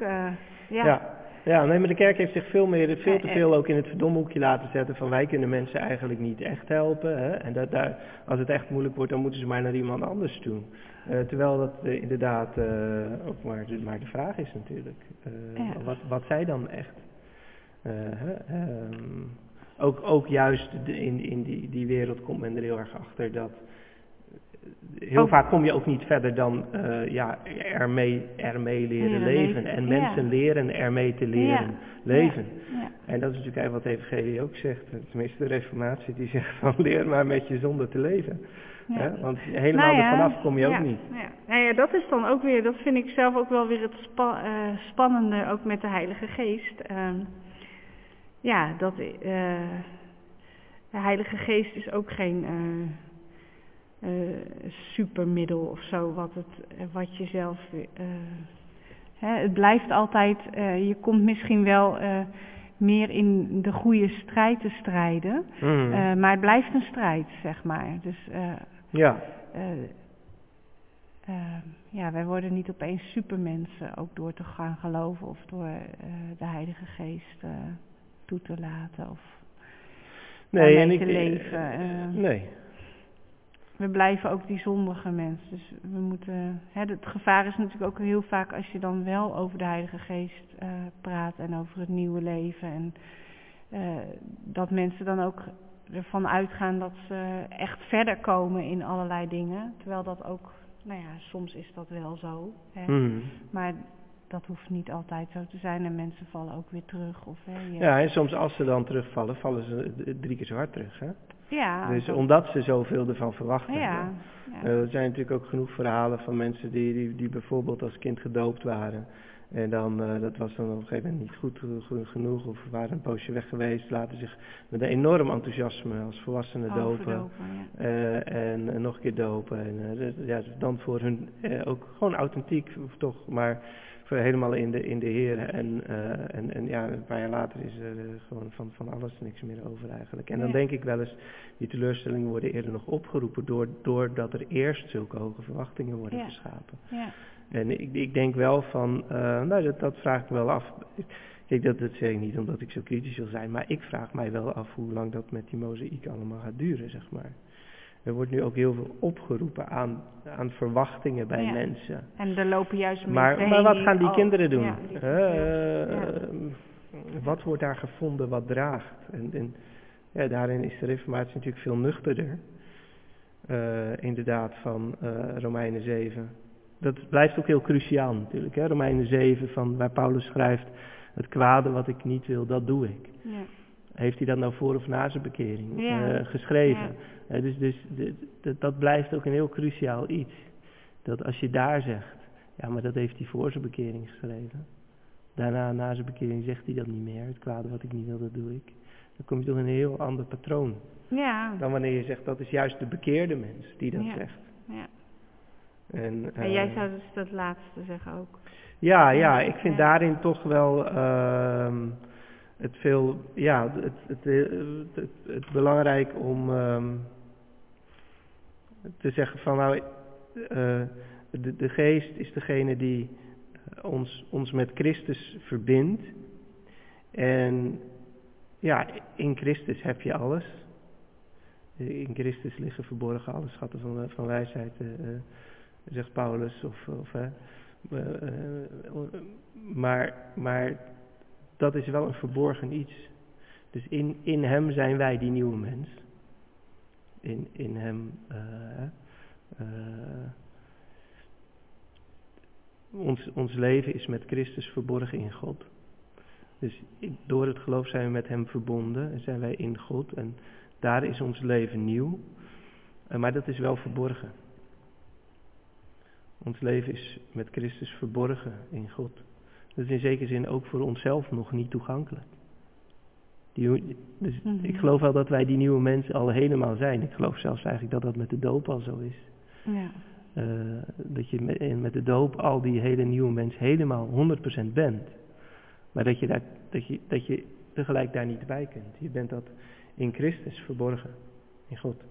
ja, Ja. nee, maar de kerk heeft zich veel, meer, veel te Eh, veel ook in het verdomhoekje laten zetten van wij kunnen mensen eigenlijk niet echt helpen. Hè? En dat daar, als het echt moeilijk wordt, dan moeten ze maar naar iemand anders toe. Eh, terwijl dat eh, inderdaad ook maar de, maar de vraag is natuurlijk. Ja. wat, wat zij dan echt. eh, ehm, ook, ook juist in, in die, die wereld komt men er heel erg achter dat. Heel Ook- vaak kom je ook niet verder dan eh, ja, ermee, ermee leren Leren leven. leven, En ja. mensen leren ermee te leren Ja. leven. ja, En dat is natuurlijk eigenlijk wat de evangelie ook zegt. Tenminste de reformatie die zegt van leer maar met je zonde te leven. Want helemaal Nou ja, er vanaf kom je ook niet. Ja. Nou ja, dat is dan ook weer, dat vind ik zelf ook wel weer het spa- eh, spannende, ook met de Heilige Geest. Ehm, ja, dat, eh, de Heilige Geest is ook geen eh, supermiddel of zo, wat, het, eh, wat je zelf... eh, hè, het blijft altijd, je komt misschien wel meer in de goede strijd te strijden, eh, maar het blijft een strijd, zeg maar. Dus... ja, ja, wij worden niet opeens supermensen, ook door te gaan geloven of door de Heilige Geest toe te laten of nee, en te ik, leven. eh. nee. We blijven ook die zondige mens, dus we moeten. Hè, het gevaar is natuurlijk ook heel vaak als je dan wel over de Heilige Geest eh, praat en over het nieuwe leven en eh, dat mensen dan ook ervan uitgaan dat ze echt verder komen in allerlei dingen. Terwijl dat ook, nou ja, soms is dat wel zo. Hè. Mhm. Maar dat hoeft niet altijd zo te zijn en mensen vallen ook weer terug. Of, hè, je- Ja, en soms als ze dan terugvallen, vallen ze drie keer zo hard terug. Hè? Ja, dus dat- omdat ze zoveel ervan verwachten. ja, ja. Eh, er zijn natuurlijk ook genoeg verhalen van mensen die, die, die bijvoorbeeld als kind gedoopt waren. En dan, eh, dat was dan op een gegeven moment niet goed ge- ge- genoeg of waren een poosje weg geweest. Laten zich met een enorm enthousiasme als volwassenen dopen. Ja. Eh, en nog een keer dopen. En ja, dan voor hun ook gewoon authentiek, of toch, maar helemaal in de, in de Heer. En, eh, en, en ja, een paar jaar later is er eh, gewoon van, van alles niks meer over eigenlijk. En dan denk ik wel eens, die teleurstellingen worden eerder nog opgeroepen door, doordat er eerst zulke hoge verwachtingen worden Ja. geschapen. ja. En ik, ik denk wel van, eh, nou dat, dat vraag ik wel af. Kijk, dat, dat zeg ik niet omdat ik zo kritisch wil zijn, maar ik vraag mij wel af hoe lang dat met die mozaïek allemaal gaat duren, zeg maar. Er wordt nu ook heel veel opgeroepen aan, aan verwachtingen bij Ja. mensen. En er lopen juist Maar, mensen maar wat gaan die al- kinderen doen? Ja, die Hè, verveeld- ja. eh, Wat wordt daar gevonden wat draagt? En, daarin is de reformatie natuurlijk veel nuchterder. Eh, inderdaad, van eh, Romeinen 7. Dat blijft ook heel cruciaal natuurlijk. Hè? Romeinen 7, van, waar Paulus schrijft: Het kwade wat ik niet wil, dat doe ik. Ja. Heeft hij dat nou voor of na zijn bekering Ja. eh, geschreven? Dus dus dat blijft ook een heel cruciaal iets. Dat als je daar zegt, ja, maar dat heeft hij voor zijn bekering geschreven. Daarna, na zijn bekering, zegt hij dat niet meer. Het kwade wat ik niet wil, dat doe ik. Dan kom je toch in een heel ander patroon. Ja. Dan wanneer je zegt, dat is juist de bekeerde mens die dat Ja. zegt. ja. En, En jij eh, zou dus dat laatste zeggen ook. Ja, ja, ik vind daarin toch wel ehm, het veel, ja, het, het, het, het, belangrijk om ehm, te zeggen van nou, eh, de, de geest is degene die eh, ons, ons met Christus verbindt. En ja, in Christus heb je alles. In Christus liggen verborgen alle schatten van, van wijsheid, zegt Paulus. Of, of, maar, maar dat is wel een verborgen iets. Dus in, in hem zijn wij die nieuwe mens. In, in hem. Uh, ons, ons leven is met Christus verborgen in God. Dus door het geloof zijn we met Hem verbonden en zijn wij in God. En daar is ons leven nieuw. Maar dat is wel verborgen. Ons leven is met Christus verborgen in God. Dat is in zekere zin ook voor onszelf nog niet toegankelijk. Die, dus Mhm. ik geloof wel dat wij die nieuwe mensen al helemaal zijn. Ik geloof zelfs eigenlijk dat dat met de doop al zo is. Ja. Eh, dat je met, met de doop al die hele nieuwe mens helemaal 100% bent. Maar dat je, daar, dat, je, dat je tegelijk daar niet bij kunt. Je bent dat in Christus verborgen. In God.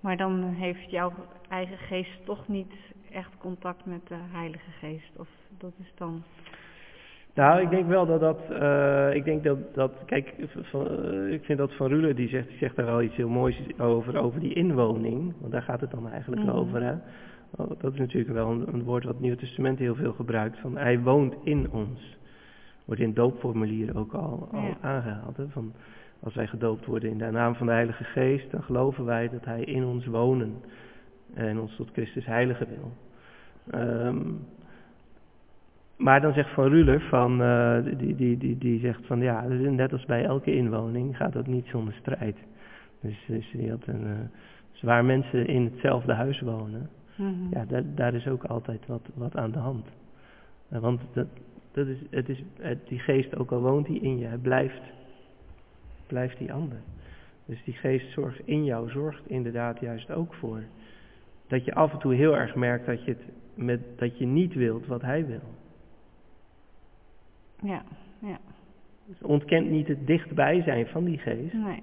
Maar dan heeft jouw eigen geest toch niet echt contact met de Heilige Geest. Of dat is dan. Nou, ik denk wel dat dat, eh, ik denk dat, dat kijk, van, eh, ik vind dat Van Rulen, die zegt, die zegt daar wel iets heel moois over, over die inwoning, want daar gaat het dan eigenlijk Mhm. over, hè. Oh, Dat is natuurlijk wel een, een woord wat het Nieuwe Testament heel veel gebruikt, van hij woont in ons. Wordt in het doopformulier ook al, al Ja. aangehaald, hè, van als wij gedoopt worden in de naam van de Heilige Geest, dan geloven wij dat hij in ons wonen en ons tot Christus heilige wil. Ehm, maar dan zegt Van Ruler, van, eh, die, die, die, die zegt van ja, dus net als bij elke inwoning gaat dat niet zonder strijd. Dus, dus die had een, eh, dus waar mensen in hetzelfde huis wonen, Mhm. ja, daar, daar is ook altijd wat, wat aan de hand. Eh, want dat, dat is, het is, het, die geest, ook al woont hij in je, hij blijft, blijft die ander. Dus die geest zorgt in jou, zorgt inderdaad juist ook voor dat je af en toe heel erg merkt dat je, het met, dat je niet wilt wat hij wil. Ja, ja. Dus ontkent niet het dichtbij zijn van die geest, Nee,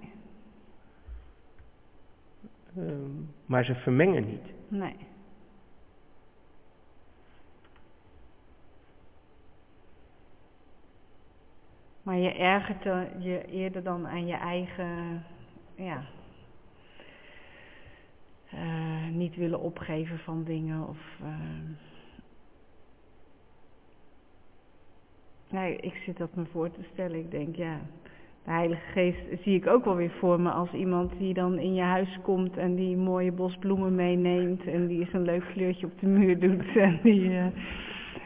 ehm, maar ze vermengen niet. nee. Maar je ergert er je eerder dan aan je eigen, ja, eh, niet willen opgeven van dingen of. eh, nee, ik zit dat me voor te stellen. Ik denk, ja, de Heilige Geest zie ik ook wel weer voor me als iemand die dan in je huis komt en die mooie bos bloemen meeneemt en die eens een leuk kleurtje op de muur doet en die, eh,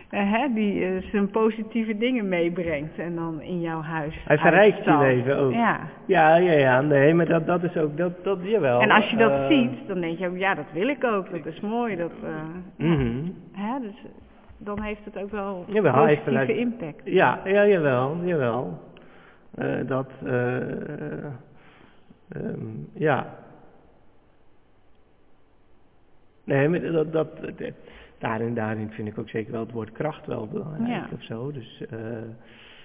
hè, die eh, zijn positieve dingen meebrengt en dan in jouw huis. Hij verrijkt je leven ook. Ja. Ja, ja, ja, nee, maar dat, dat is ook, dat, dat, jawel. En als je dat eh, ziet, dan denk je ook, ja, dat wil ik ook, dat is mooi. Dat, eh, mhm. hè, dus dan heeft het ook wel Jawel, heeft positieve impact. Ja, ja, jawel, jawel. Eh, dat, eh, ehm, ja. Nee, maar dat, dat- daarin, daarin vind ik ook zeker wel het woord kracht wel belangrijk Ja. of zo. Dus, eh,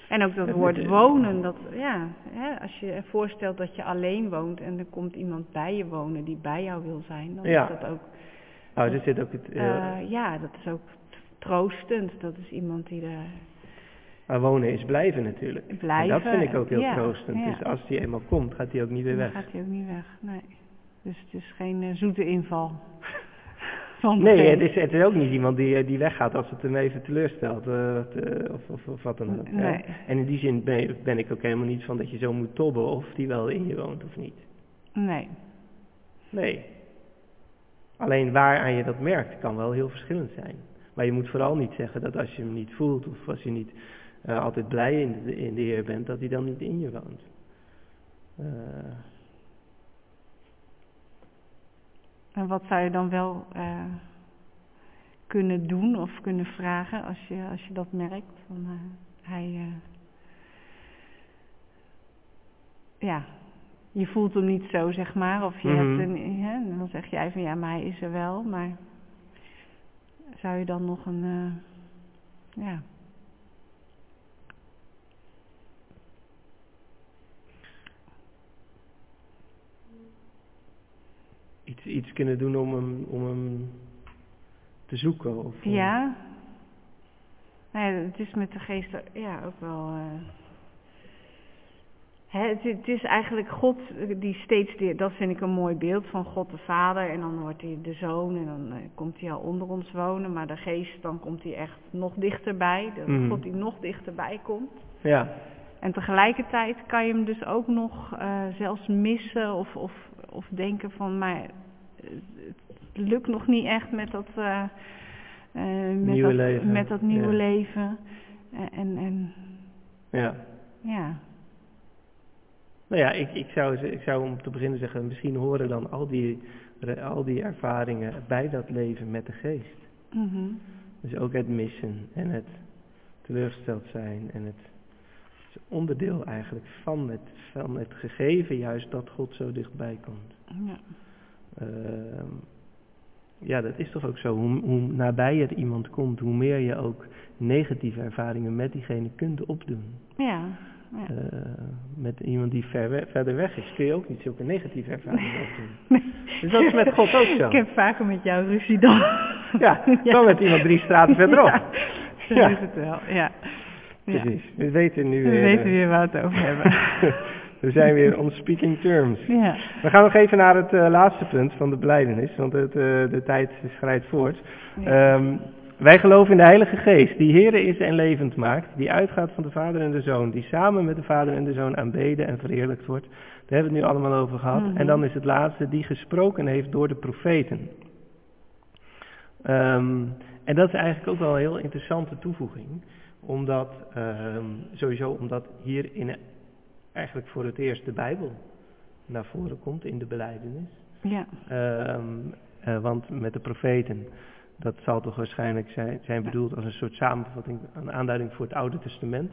En ook dat woord wonen, dat, ja, hè, als je voorstelt dat je alleen woont en er komt iemand bij je wonen die bij jou wil zijn, dan Ja. is dat ook, oh, er zit ook het, eh, eh, ja, dat is ook troostend. Dat is iemand die er maar wonen is blijven natuurlijk. blijven. En dat vind ik ook heel ja, troostend. ja. Dus als die eenmaal komt, gaat die ook niet weer Dan weg. gaat hij ook niet weg, nee. Dus het is geen zoete inval. Van Nee, het is, het is ook niet iemand die, eh, die weggaat als het hem even teleurstelt. eh, eh, of, of, of wat dan ook. Nee. En in die zin ben, ben ik ook helemaal niet van dat je zo moet tobben of die wel in je woont of niet. Nee, Nee. Alleen waaraan je dat merkt kan wel heel verschillend zijn. Maar je moet vooral niet zeggen dat als je hem niet voelt of als je niet altijd blij in de, in de Heer bent, dat hij dan niet in je woont. Eh, En wat zou je dan wel eh, kunnen doen of kunnen vragen als je, als je dat merkt? Van, eh, hij, eh, ja, je voelt hem niet zo, zeg maar. Of je Mhm. hebt een, hè, en dan zeg jij van ja, maar hij is er wel. Maar zou je dan nog een, eh, ja, iets, iets kunnen doen om hem, om hem te zoeken? Of, Ja. Nou ja, het is met de geest ja, ook wel. hè, het, het is eigenlijk God die steeds, die, dat vind ik een mooi beeld van God de Vader. En dan wordt hij de Zoon en dan eh, komt hij al onder ons wonen. Maar de geest, dan komt hij echt nog dichterbij. De Mhm. God die nog dichterbij komt. Ja, En tegelijkertijd kan je hem dus ook nog eh, zelfs missen of, of, of denken van, maar het lukt nog niet echt met dat, eh, eh, met Nieuwe dat, leven, Met dat nieuwe ja. leven. En, en, en ja. ja, Nou ja, ik, ik, zou, ik zou om te beginnen zeggen, misschien horen dan al die, al die ervaringen bij dat leven met de geest. mhm, Dus ook het missen en het teleurgesteld zijn en het, het onderdeel eigenlijk van het, van het gegeven juist dat God zo dichtbij komt. ja, Ehm, ja, dat is toch ook zo. Hoe, hoe nabij je iemand komt, hoe meer je ook negatieve ervaringen met diegene kunt opdoen. ja, ja. Eh, met iemand die ver we- verder weg is, kun je ook niet zulke negatieve ervaringen opdoen. Nee. Dus dat is met God ook zo. Ik heb vaker met jou ruzie dan. Ja, dan met iemand drie straten verderop. Ja, zo Ja. is het wel, ja. ja. Precies. We weten nu We weer. weten eh, weer waar we het over hebben. we zijn weer on speaking terms. ja. We gaan nog even naar het eh, laatste punt van de beleidenis, want het, eh, de tijd schrijdt voort. Ja. Ehm, wij geloven in de Heilige Geest, die Here is en levend maakt, die uitgaat van de Vader en de Zoon, die samen met de Vader en de Zoon aanbeden en verheerlijkt wordt. Daar hebben we het nu allemaal over gehad. Mhm. En dan is het laatste, die gesproken heeft door de profeten. Ehm, en dat is eigenlijk ook wel een heel interessante toevoeging, omdat, ehm, sowieso omdat hier in, eigenlijk voor het eerst de Bijbel naar voren komt in de beleidenis. ja. Ehm, eh, want met de profeten, dat zal toch waarschijnlijk zijn, zijn bedoeld als een soort samenvatting, een aanduiding voor het Oude Testament.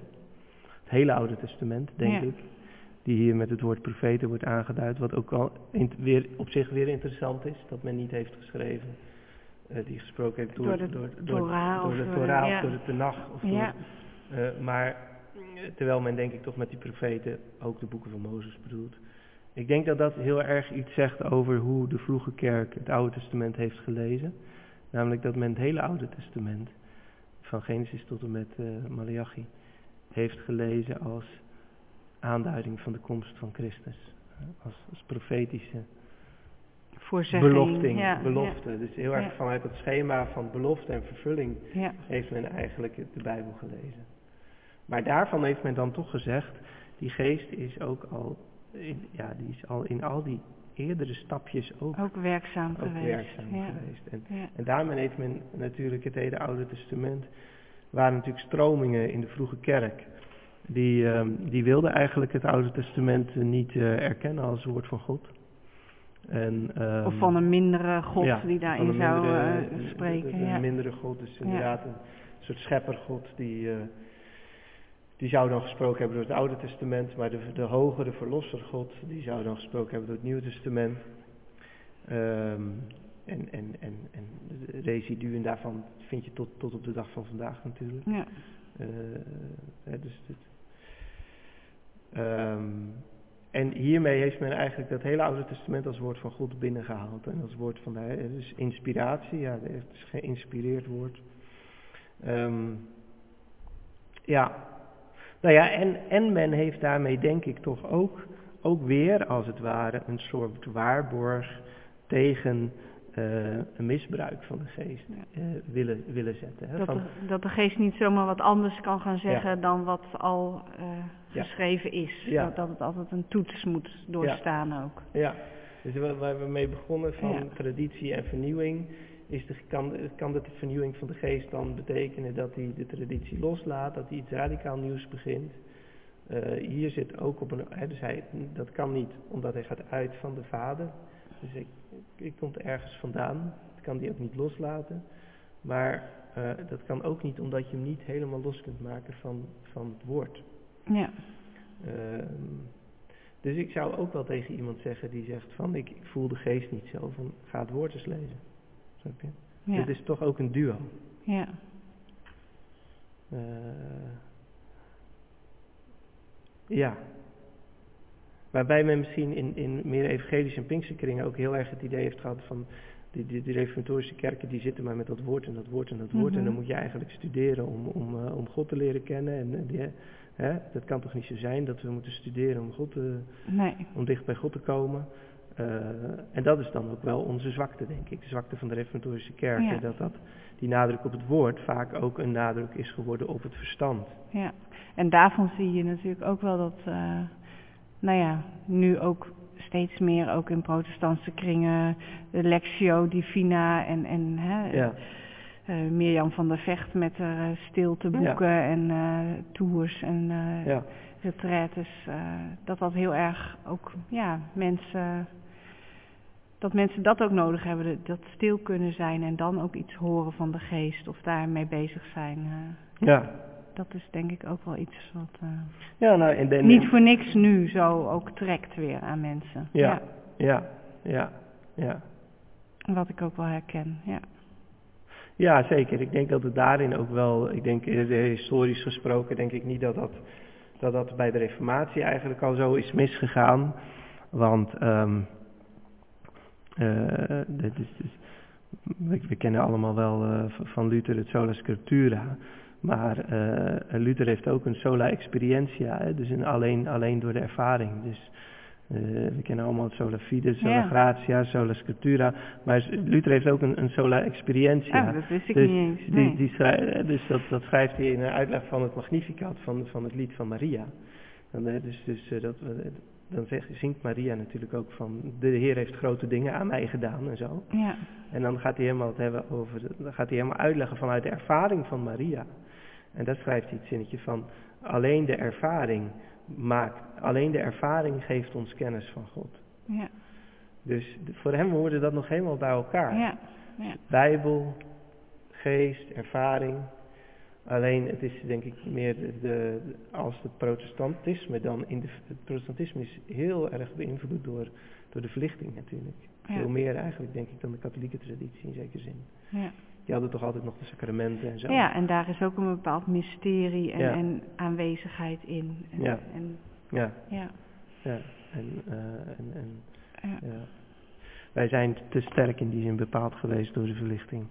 Het hele Oude Testament, denk Ja. ik. Die hier met het woord profeten wordt aangeduid. Wat ook al in, weer, op zich weer interessant is, dat men niet heeft geschreven. eh, die gesproken heeft door, Door de door, Torah door de door- Torah ja. of door de Tenach. Of door, Ja. eh, maar eh, terwijl men denk ik toch met die profeten ook de boeken van Mozes bedoelt. Ik denk dat dat heel erg iets zegt over hoe de vroege kerk het Oude Testament heeft gelezen. Namelijk dat men het hele Oude Testament, van Genesis tot en met eh Malachi, heeft gelezen als aanduiding van de komst van Christus. Eh, Als, als profetische belofting, ja, belofte. Dus heel erg Ja. vanuit het schema van belofte en vervulling heeft men eigenlijk de Bijbel gelezen. Maar daarvan heeft men dan toch gezegd, die geest is ook al, in, ja, die is al in al die eerdere stapjes ook, Ook werkzaam ook geweest. werkzaam ja. geweest. En, Ja. en daarmee heeft men natuurlijk het hele Oude Testament, waren natuurlijk stromingen in de vroege kerk. Die, ehm, die wilden eigenlijk het Oude Testament eh, niet eh, erkennen als woord van God. En, ehm, Of van een mindere God ja, die daarin een zou mindere, eh, spreken. de ja. mindere God, dus inderdaad een soort scheppergod die, die zou dan gesproken hebben door het Oude Testament, maar de, de hogere verlossergod die zou dan gesproken hebben door het Nieuwe Testament. Ehm, en, en, en, en de residuen daarvan vind je tot, tot op de dag van vandaag natuurlijk. Ja. Eh, hè, dus dit, Ehm, en hiermee heeft men eigenlijk dat hele Oude Testament als woord van God binnengehaald. En als woord van de, dus inspiratie, ja, het is geïnspireerd woord. Ehm, ja, nou ja, en, en men heeft daarmee denk ik toch ook, ook weer als het ware een soort waarborg tegen eh, een misbruik van de geest eh, willen, willen zetten. Hè? Dat, Van, de, dat de geest niet zomaar wat anders kan gaan zeggen dan wat al eh, Ja. geschreven is. Ja. Dat, dat het altijd een toets moet doorstaan ook. Ja, dus waar we mee begonnen van traditie en vernieuwing, is de, kan, kan de vernieuwing van de geest dan betekenen dat hij de traditie loslaat, dat hij iets radicaal nieuws begint. Eh, hier zit ook op een, hè, dus hij, dat kan niet omdat hij gaat uit van de vader, dus ik, ik komt ergens vandaan, dat kan hij ook niet loslaten. Maar eh, dat kan ook niet omdat je hem niet helemaal los kunt maken van, van het woord. Ja. Ehm, dus ik zou ook wel tegen iemand zeggen die zegt van ik, ik voel de geest niet zo, van ga het woord eens lezen. Snap je? Ja. Dit is toch ook een duo. ja. Eh, ja. Waarbij men misschien in, in meer evangelische en Pinksterkringen ook heel erg het idee heeft gehad van die, die, die reformatorische kerken die zitten maar met dat woord en dat woord en dat woord. En dan Mhm. moet je eigenlijk studeren om, om, eh, om God te leren kennen. En eh, die, hè, dat kan toch niet zo zijn dat we moeten studeren om, God te, Nee. om dicht bij God te komen. Eh, en dat is dan ook wel onze zwakte, denk ik. De zwakte van de reformatorische kerken. Ja. Dat, dat die nadruk op het woord vaak ook een nadruk is geworden op het verstand. Ja, en daarvan zie je natuurlijk ook wel dat, eh, nou ja, nu ook steeds meer ook in protestantse kringen, de Lectio Divina en, en hè, Ja, eh, Mirjam van der Vecht met haar stilteboeken en eh, tours en eh ja, retraites, eh, dat dat heel erg ook, ja, mensen, dat mensen dat ook nodig hebben, dat- stil kunnen zijn en dan ook iets horen van de geest of daarmee bezig zijn. eh. ja. Dat is denk ik ook wel iets wat eh, Ja, nou, en, en, niet voor niks nu zo ook trekt weer aan mensen. Ja, ja, ja, ja. Wat ik ook wel herken. Ja. Ja, zeker. Ik denk dat het daarin ook wel, ik denk eh, historisch gesproken, denk ik niet dat dat, dat dat bij de reformatie eigenlijk al zo is misgegaan. Want ehm eh, dit is, dus- we, we kennen allemaal wel eh, van Luther het sola scriptura. Maar eh, Luther heeft ook een sola experientia, hè, dus een alleen, alleen door de ervaring. Dus eh, we kennen allemaal het sola fide, sola Ja. gratia, sola scriptura. Maar Luther heeft ook een, een sola experientia. Ah, dat wist ik Dus niet eens. Nee. die dus dat, dat schrijft hij in een uitleg van het Magnificat, van, van het lied van Maria. Eh, dus dus eh, dat, dan zegt, zingt Maria natuurlijk ook van, de Heer heeft grote dingen aan mij gedaan en zo. Ja. En dan gaat hij helemaal het hebben over, dan gaat hij helemaal uitleggen vanuit de ervaring van Maria. En daar schrijft hij het zinnetje van, alleen de ervaring maakt, alleen de ervaring geeft ons kennis van God. Ja. Dus voor hem hoorde dat nog helemaal bij elkaar. Ja. Ja. Bijbel, geest, ervaring. Alleen het is denk ik meer de, als het protestantisme dan in de, het protestantisme is heel erg beïnvloed door, door de verlichting natuurlijk. Ja. Veel meer eigenlijk denk ik dan de katholieke traditie in zekere zin. Ja. Die hadden toch altijd nog de sacramenten en zo. ja, en daar is ook een bepaald mysterie en, Ja. en aanwezigheid in. En, Ja. En, Ja, ja. ja. En, eh, en. Ja. Wij zijn te sterk in die zin bepaald geweest door de verlichting.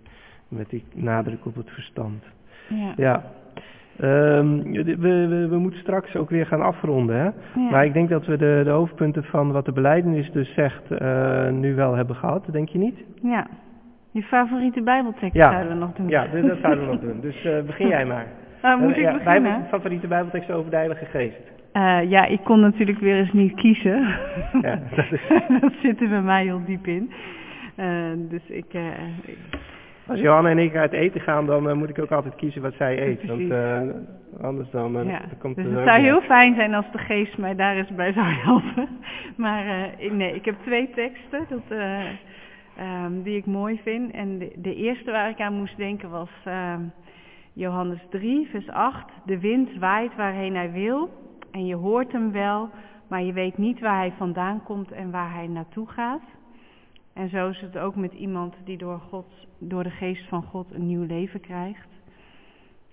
Met die nadruk op het verstand. Ja. Ja. Ehm, we, we, we moeten straks ook weer gaan afronden. Hè? Ja. Maar ik denk dat we de, de hoofdpunten van wat de beleidenis dus zegt eh, nu wel hebben gehad. Denk je niet? Ja. Je favoriete bijbeltekst Ja. zouden we nog doen. Ja, dus dat zouden we nog doen. Dus eh, begin jij maar. Ah, moet Eh, ik ja, beginnen? Favoriete bijbeltekst over de Heilige Geest. Ja, ik kon natuurlijk weer eens niet kiezen. Ja, dat is- dat zit er bij mij heel diep in. Dus ik, ik- Als Johanna en ik uit eten gaan, dan eh, moet ik ook altijd kiezen wat zij eet. Want eh, anders dan, eh, ja. dan komt Dus het zou heel fijn zijn als de geest mij daar eens bij zou helpen. Maar nee, ik heb twee teksten dat, eh, ehm, die ik mooi vind. En de, de eerste waar ik aan moest denken was ehm, Johannes 3, vers 8. De wind waait waarheen hij wil en je hoort hem wel, maar je weet niet waar hij vandaan komt en waar hij naartoe gaat. En zo is het ook met iemand die door, God, door de geest van God een nieuw leven krijgt.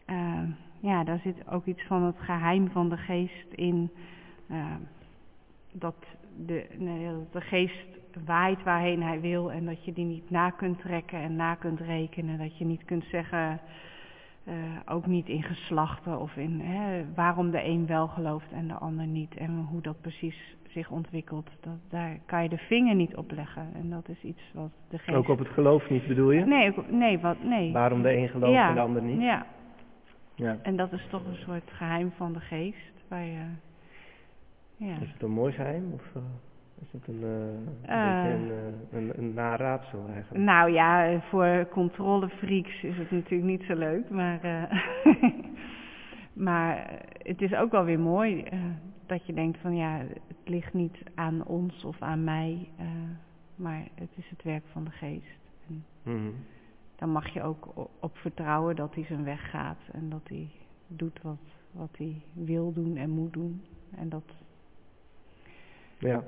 Eh, ja, daar zit ook iets van het geheim van de geest in. eh, dat, de, dat de geest waait waarheen hij wil en dat je die niet na kunt trekken en na kunt rekenen. Dat je niet kunt zeggen, eh, ook niet in geslachten of in hè, waarom de een wel gelooft en de ander niet. En hoe dat precies zich ontwikkelt. Dat, daar kan je de vinger niet op leggen. En dat is iets wat de geest... Ook op het geloof niet bedoel je? Nee, nee, wat, nee. Waarom de een gelooft Ja, en de ander niet? Ja, Ja. en dat is toch een soort geheim van de geest. Waar je, ja. Is het een mooi geheim of eh, is het een, eh, een een, een, eigenlijk? Nou ja, voor controlefreaks is het natuurlijk niet zo leuk, maar, maar het is ook wel weer mooi dat je denkt van ja, het ligt niet aan ons of aan mij, maar het is het werk van de geest. En Mhm. dan mag je ook op vertrouwen dat hij zijn weg gaat en dat hij doet wat, wat hij wil doen en moet doen. En dat, Ja,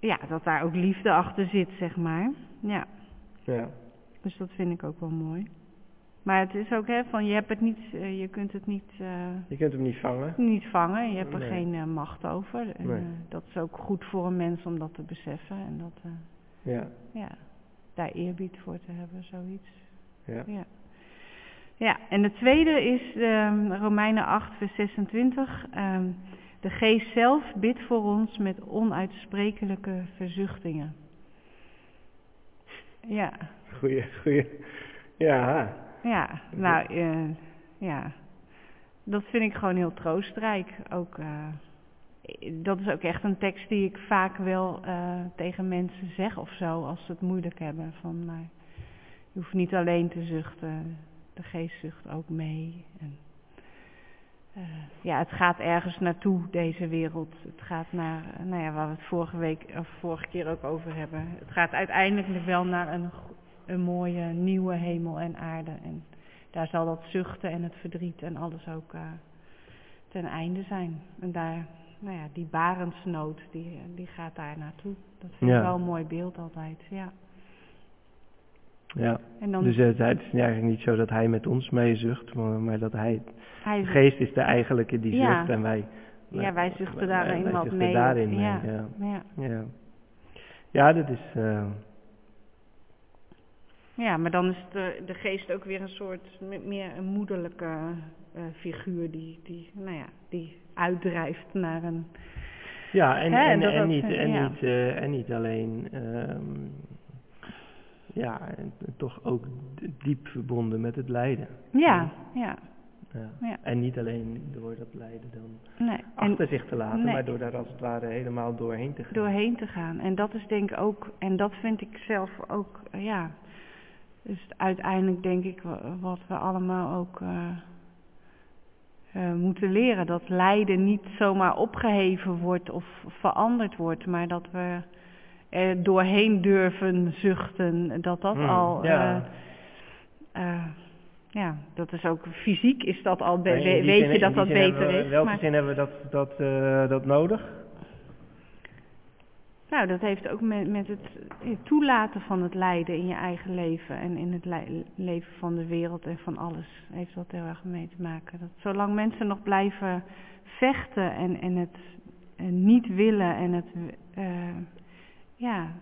ja, dat daar ook liefde achter zit, zeg maar. Ja. ja, Dus dat vind ik ook wel mooi. Maar het is ook hè, van je hebt het niet, eh, je kunt het niet, eh, je kunt hem niet vangen. niet vangen. Je hebt er Nee. geen eh, macht over. En, Nee. eh, dat is ook goed voor een mens om dat te beseffen. En dat, Ja, ja, daar eerbied voor te hebben, zoiets. Ja. Ja. Ja, en de tweede is ehm, Romeinen 8, vers 26. De geest zelf bidt voor ons met onuitsprekelijke verzuchtingen. Ja, Goeie, goeie. Ja. ja, nou, eh, ja. Dat vind ik gewoon heel troostrijk. Ook, eh, dat is ook echt een tekst die ik vaak wel eh, tegen mensen zeg of zo, als ze het moeilijk hebben. Van, maar je hoeft niet alleen te zuchten, de geest zucht ook mee. En, eh, ja, het gaat ergens naartoe, deze wereld. Het gaat naar, eh, nou ja, waar we het vorige week of vorige keer ook over hebben. Het gaat uiteindelijk wel naar een, een mooie nieuwe hemel en aarde. En daar zal dat zuchten en het verdriet en alles ook eh, ten einde zijn. En daar, nou ja, die barensnood, die, die gaat daar naartoe. Dat vind Ja. ik wel een mooi beeld altijd, ja. Ja. En dan, Dus het, het is eigenlijk niet zo dat hij met ons meezucht, maar, maar dat hij, hij de geest is de eigenlijke die Ja. zucht en wij... Ja, wij zuchten daarin wij zuchten mee. daarin mee, Ja. ja. ja. Ja, dat is... eh, Ja, maar dan is de, de geest ook weer een soort me- meer een moederlijke eh, figuur die, die, nou ja, die uitdrijft naar een. Ja, en, Hè, en, niet, eh, en, ja. niet, eh, en niet alleen, ehm, ja, en toch ook diep verbonden met het lijden. Ja, ja, Ja. Ja. En niet alleen door dat lijden dan nee. Achter zich te laten, nee. maar door daar als het ware helemaal doorheen te gaan. doorheen te gaan. En dat is denk ik ook, en dat vind ik zelf ook, ja. Dus uiteindelijk denk ik wa- wat we allemaal ook eh, eh, moeten leren. Dat lijden niet zomaar opgeheven wordt of veranderd wordt, maar dat we er doorheen durven zuchten. Dat dat Hmm, al. ja. eh, eh, ja, dat is ook fysiek is dat al, be- weet zin- je dat dat beter we- is. In welke maar- zin hebben we dat, dat, eh, dat nodig? Nou, dat heeft ook met, met het eh, toelaten van het lijden in je eigen leven en in het leven van de wereld en van alles heeft dat heel erg mee te maken. Dat zolang mensen nog blijven vechten en, en het eh, niet willen en het, eh, ja,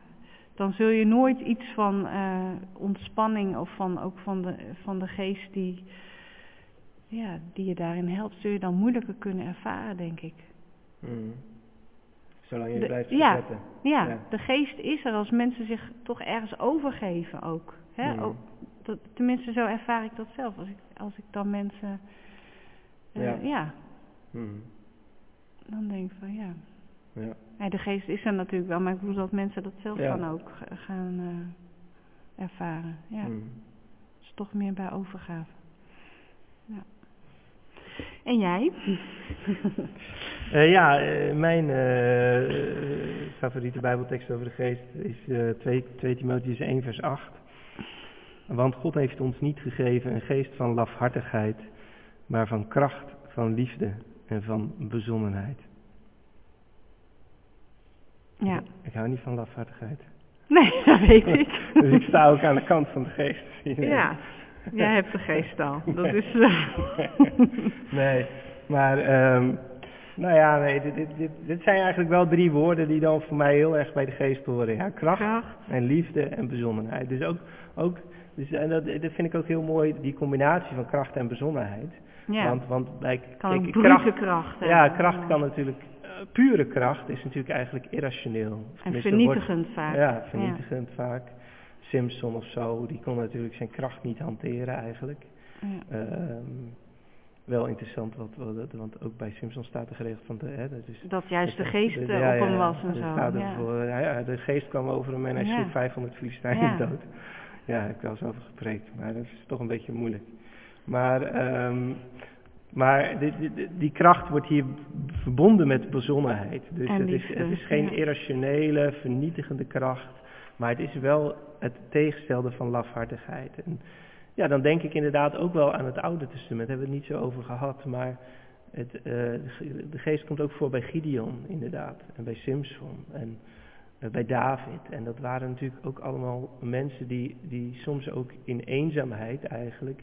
dan zul je nooit iets van eh, ontspanning of van, ook van de, van de geest die, ja, die je daarin helpt, zul je dan moeilijker kunnen ervaren, denk ik. Hmm. Zolang je De- blijft verzetten. Ja, Ja. de geest is er als mensen zich toch ergens overgeven ook. Hè? Hmm. Ook dat, tenminste, zo ervaar ik dat zelf. Als ik, als ik dan mensen... eh, Ja. ja. Hmm. dan denk ik van ja. Ja. ja. De geest is er natuurlijk wel, maar ik bedoel dat mensen dat zelf Ja. dan ook ga- gaan eh, ervaren. Ja, Hmm. is toch meer bij overgave. Ja. En jij? Eh, ja, eh, mijn favoriete bijbeltekst over de geest is eh 2, 2 Timotheus 1 vers 8. Want God heeft ons niet gegeven een geest van lafhartigheid, maar van kracht, van liefde en van bezonnenheid. Ja. Ik hou niet van lafhartigheid. Nee, dat weet ik. Dus ik sta ook aan de kant van de geest. Ja, jij hebt de geest al. Dat is... eh, nee, maar ehm, nou ja, nee, dit, dit, dit, dit zijn eigenlijk wel drie woorden die dan voor mij heel erg bij de geest horen. Ja, kracht, Kracht. en liefde en bezonnenheid. Dus ook, ook dus, en dat, dat vind ik ook heel mooi, die combinatie van kracht en bezonnenheid. Ja, Want, want bij kan brute kracht, kracht ja, kracht kan natuurlijk, pure kracht is natuurlijk eigenlijk irrationeel. En vernietigend vaak. Ja, vernietigend vaak. Simpson of zo, die kon natuurlijk zijn kracht niet hanteren eigenlijk. Ja. Ehm, wel interessant, wat, wat, want ook bij Simpson staat er geregeld van, de, hè, dat is, Dat juist de geest dat- eh, ja, op hem was en zo. staat er Ja. voor, ja, ja, de geest kwam over hem en hij sloeg 500 Filistijnen dood. Ja, ik wel eens over gepreekt, maar dat is toch een beetje moeilijk. Maar, ehm, maar die, die, die kracht wordt hier verbonden met bezonnenheid. Dus het is, het is geen irrationele, vernietigende kracht, maar het is wel het tegenstelde van lafhartigheid. En ja, dan denk ik inderdaad ook wel aan het Oude Testament, daar hebben we het niet zo over gehad, maar het, eh, de ge- de geest komt ook voor bij Gideon inderdaad, en bij Simson en eh, bij David. En dat waren natuurlijk ook allemaal mensen die, die soms ook in eenzaamheid eigenlijk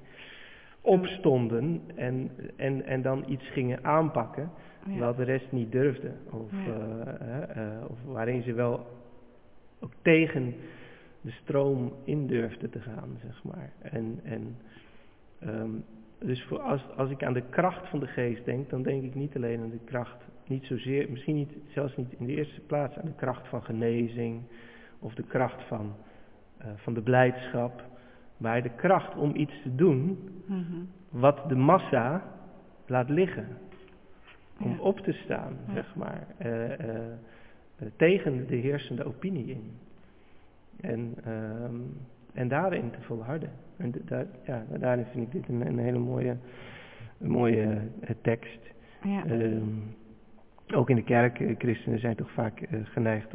opstonden en, en, en dan iets gingen aanpakken Ja. wat de rest niet durfde. Of, Ja. eh, eh, eh, of waarin ze wel ook tegen de stroom in durfde te gaan, zeg maar. En, en ehm, dus voor als, als ik aan de kracht van de geest denk, dan denk ik niet alleen aan de kracht, niet zozeer, misschien niet, zelfs niet in de eerste plaats aan de kracht van genezing of de kracht van, uh, van de blijdschap, maar de kracht om iets te doen Mhm. wat de massa laat liggen. Om Ja. op te staan, Ja. zeg maar, eh, eh, tegen de heersende opinie in. En, ehm, en daarin te volharden. En daar, ja, daarin vind ik dit een, een hele mooie, een mooie eh, tekst. Ja. Ehm, ook in de kerk, christenen zijn toch vaak geneigd,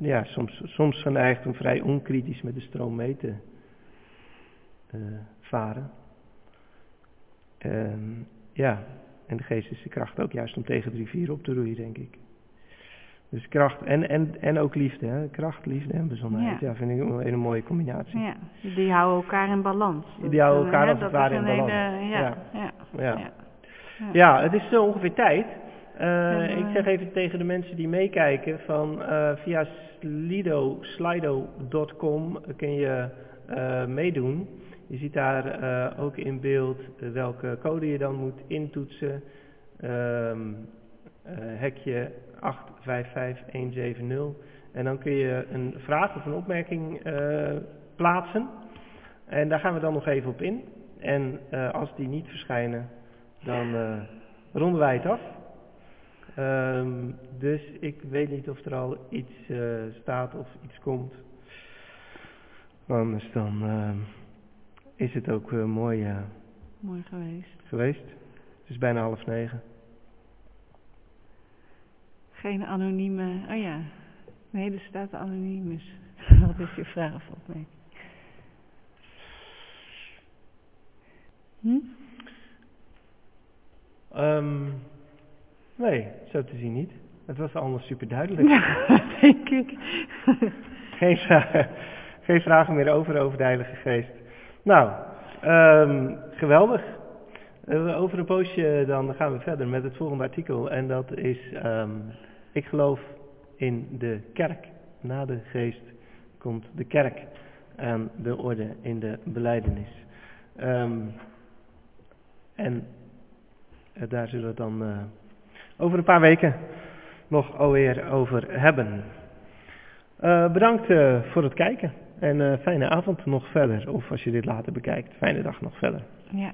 ja, soms, soms geneigd om vrij onkritisch met de stroom mee te eh, varen. Ehm, ja, en de geest is de kracht ook juist om tegen de rivier op te roeien, denk ik. Dus kracht en, en, en ook liefde, hè? kracht, liefde en bezonnenheid. Ja. Ja, vind ik een hele mooie combinatie. ja, die houden elkaar in balans. Die houden elkaar als het ware in balans. hele- ja, Ja. ja, Ja. ja. Ja, het is zo ongeveer tijd. Eh. Ik zeg even tegen de mensen die meekijken van eh, via slido, slido.com kun je eh, meedoen. Je ziet daar ook in beeld welke code je dan moet intoetsen. Ehm, eh, hekje 855170. En dan kun je een vraag of een opmerking plaatsen. En daar gaan we dan nog even op in. En als die niet verschijnen, dan ronden wij het af. Ehm, dus ik weet niet of er al iets eh, staat of iets komt. Anders dan ehm, is het ook eh, mooi eh, Mooi geweest. geweest. Het is bijna half negen. Geen anonieme, oh ja. Nee, er staat anonymus. Wat is je vraag of opmerking? Hm? Ehm, nee, zo te zien niet. Het was allemaal super duidelijk. Ja, denk ik. geen, vragen, geen vragen meer over over de Heilige Geest. Nou, ehm, geweldig. Eh, over een poosje dan gaan we verder met het volgende artikel. En dat is, ehm, ik geloof in de kerk. Na de geest komt de kerk aan de orde in de beleidenis. Ehm, en eh, daar zullen we dan eh, over een paar weken nog alweer over hebben. Eh, bedankt eh, voor het kijken en eh, fijne avond nog verder. Of als je dit later bekijkt, fijne dag nog verder. Ja.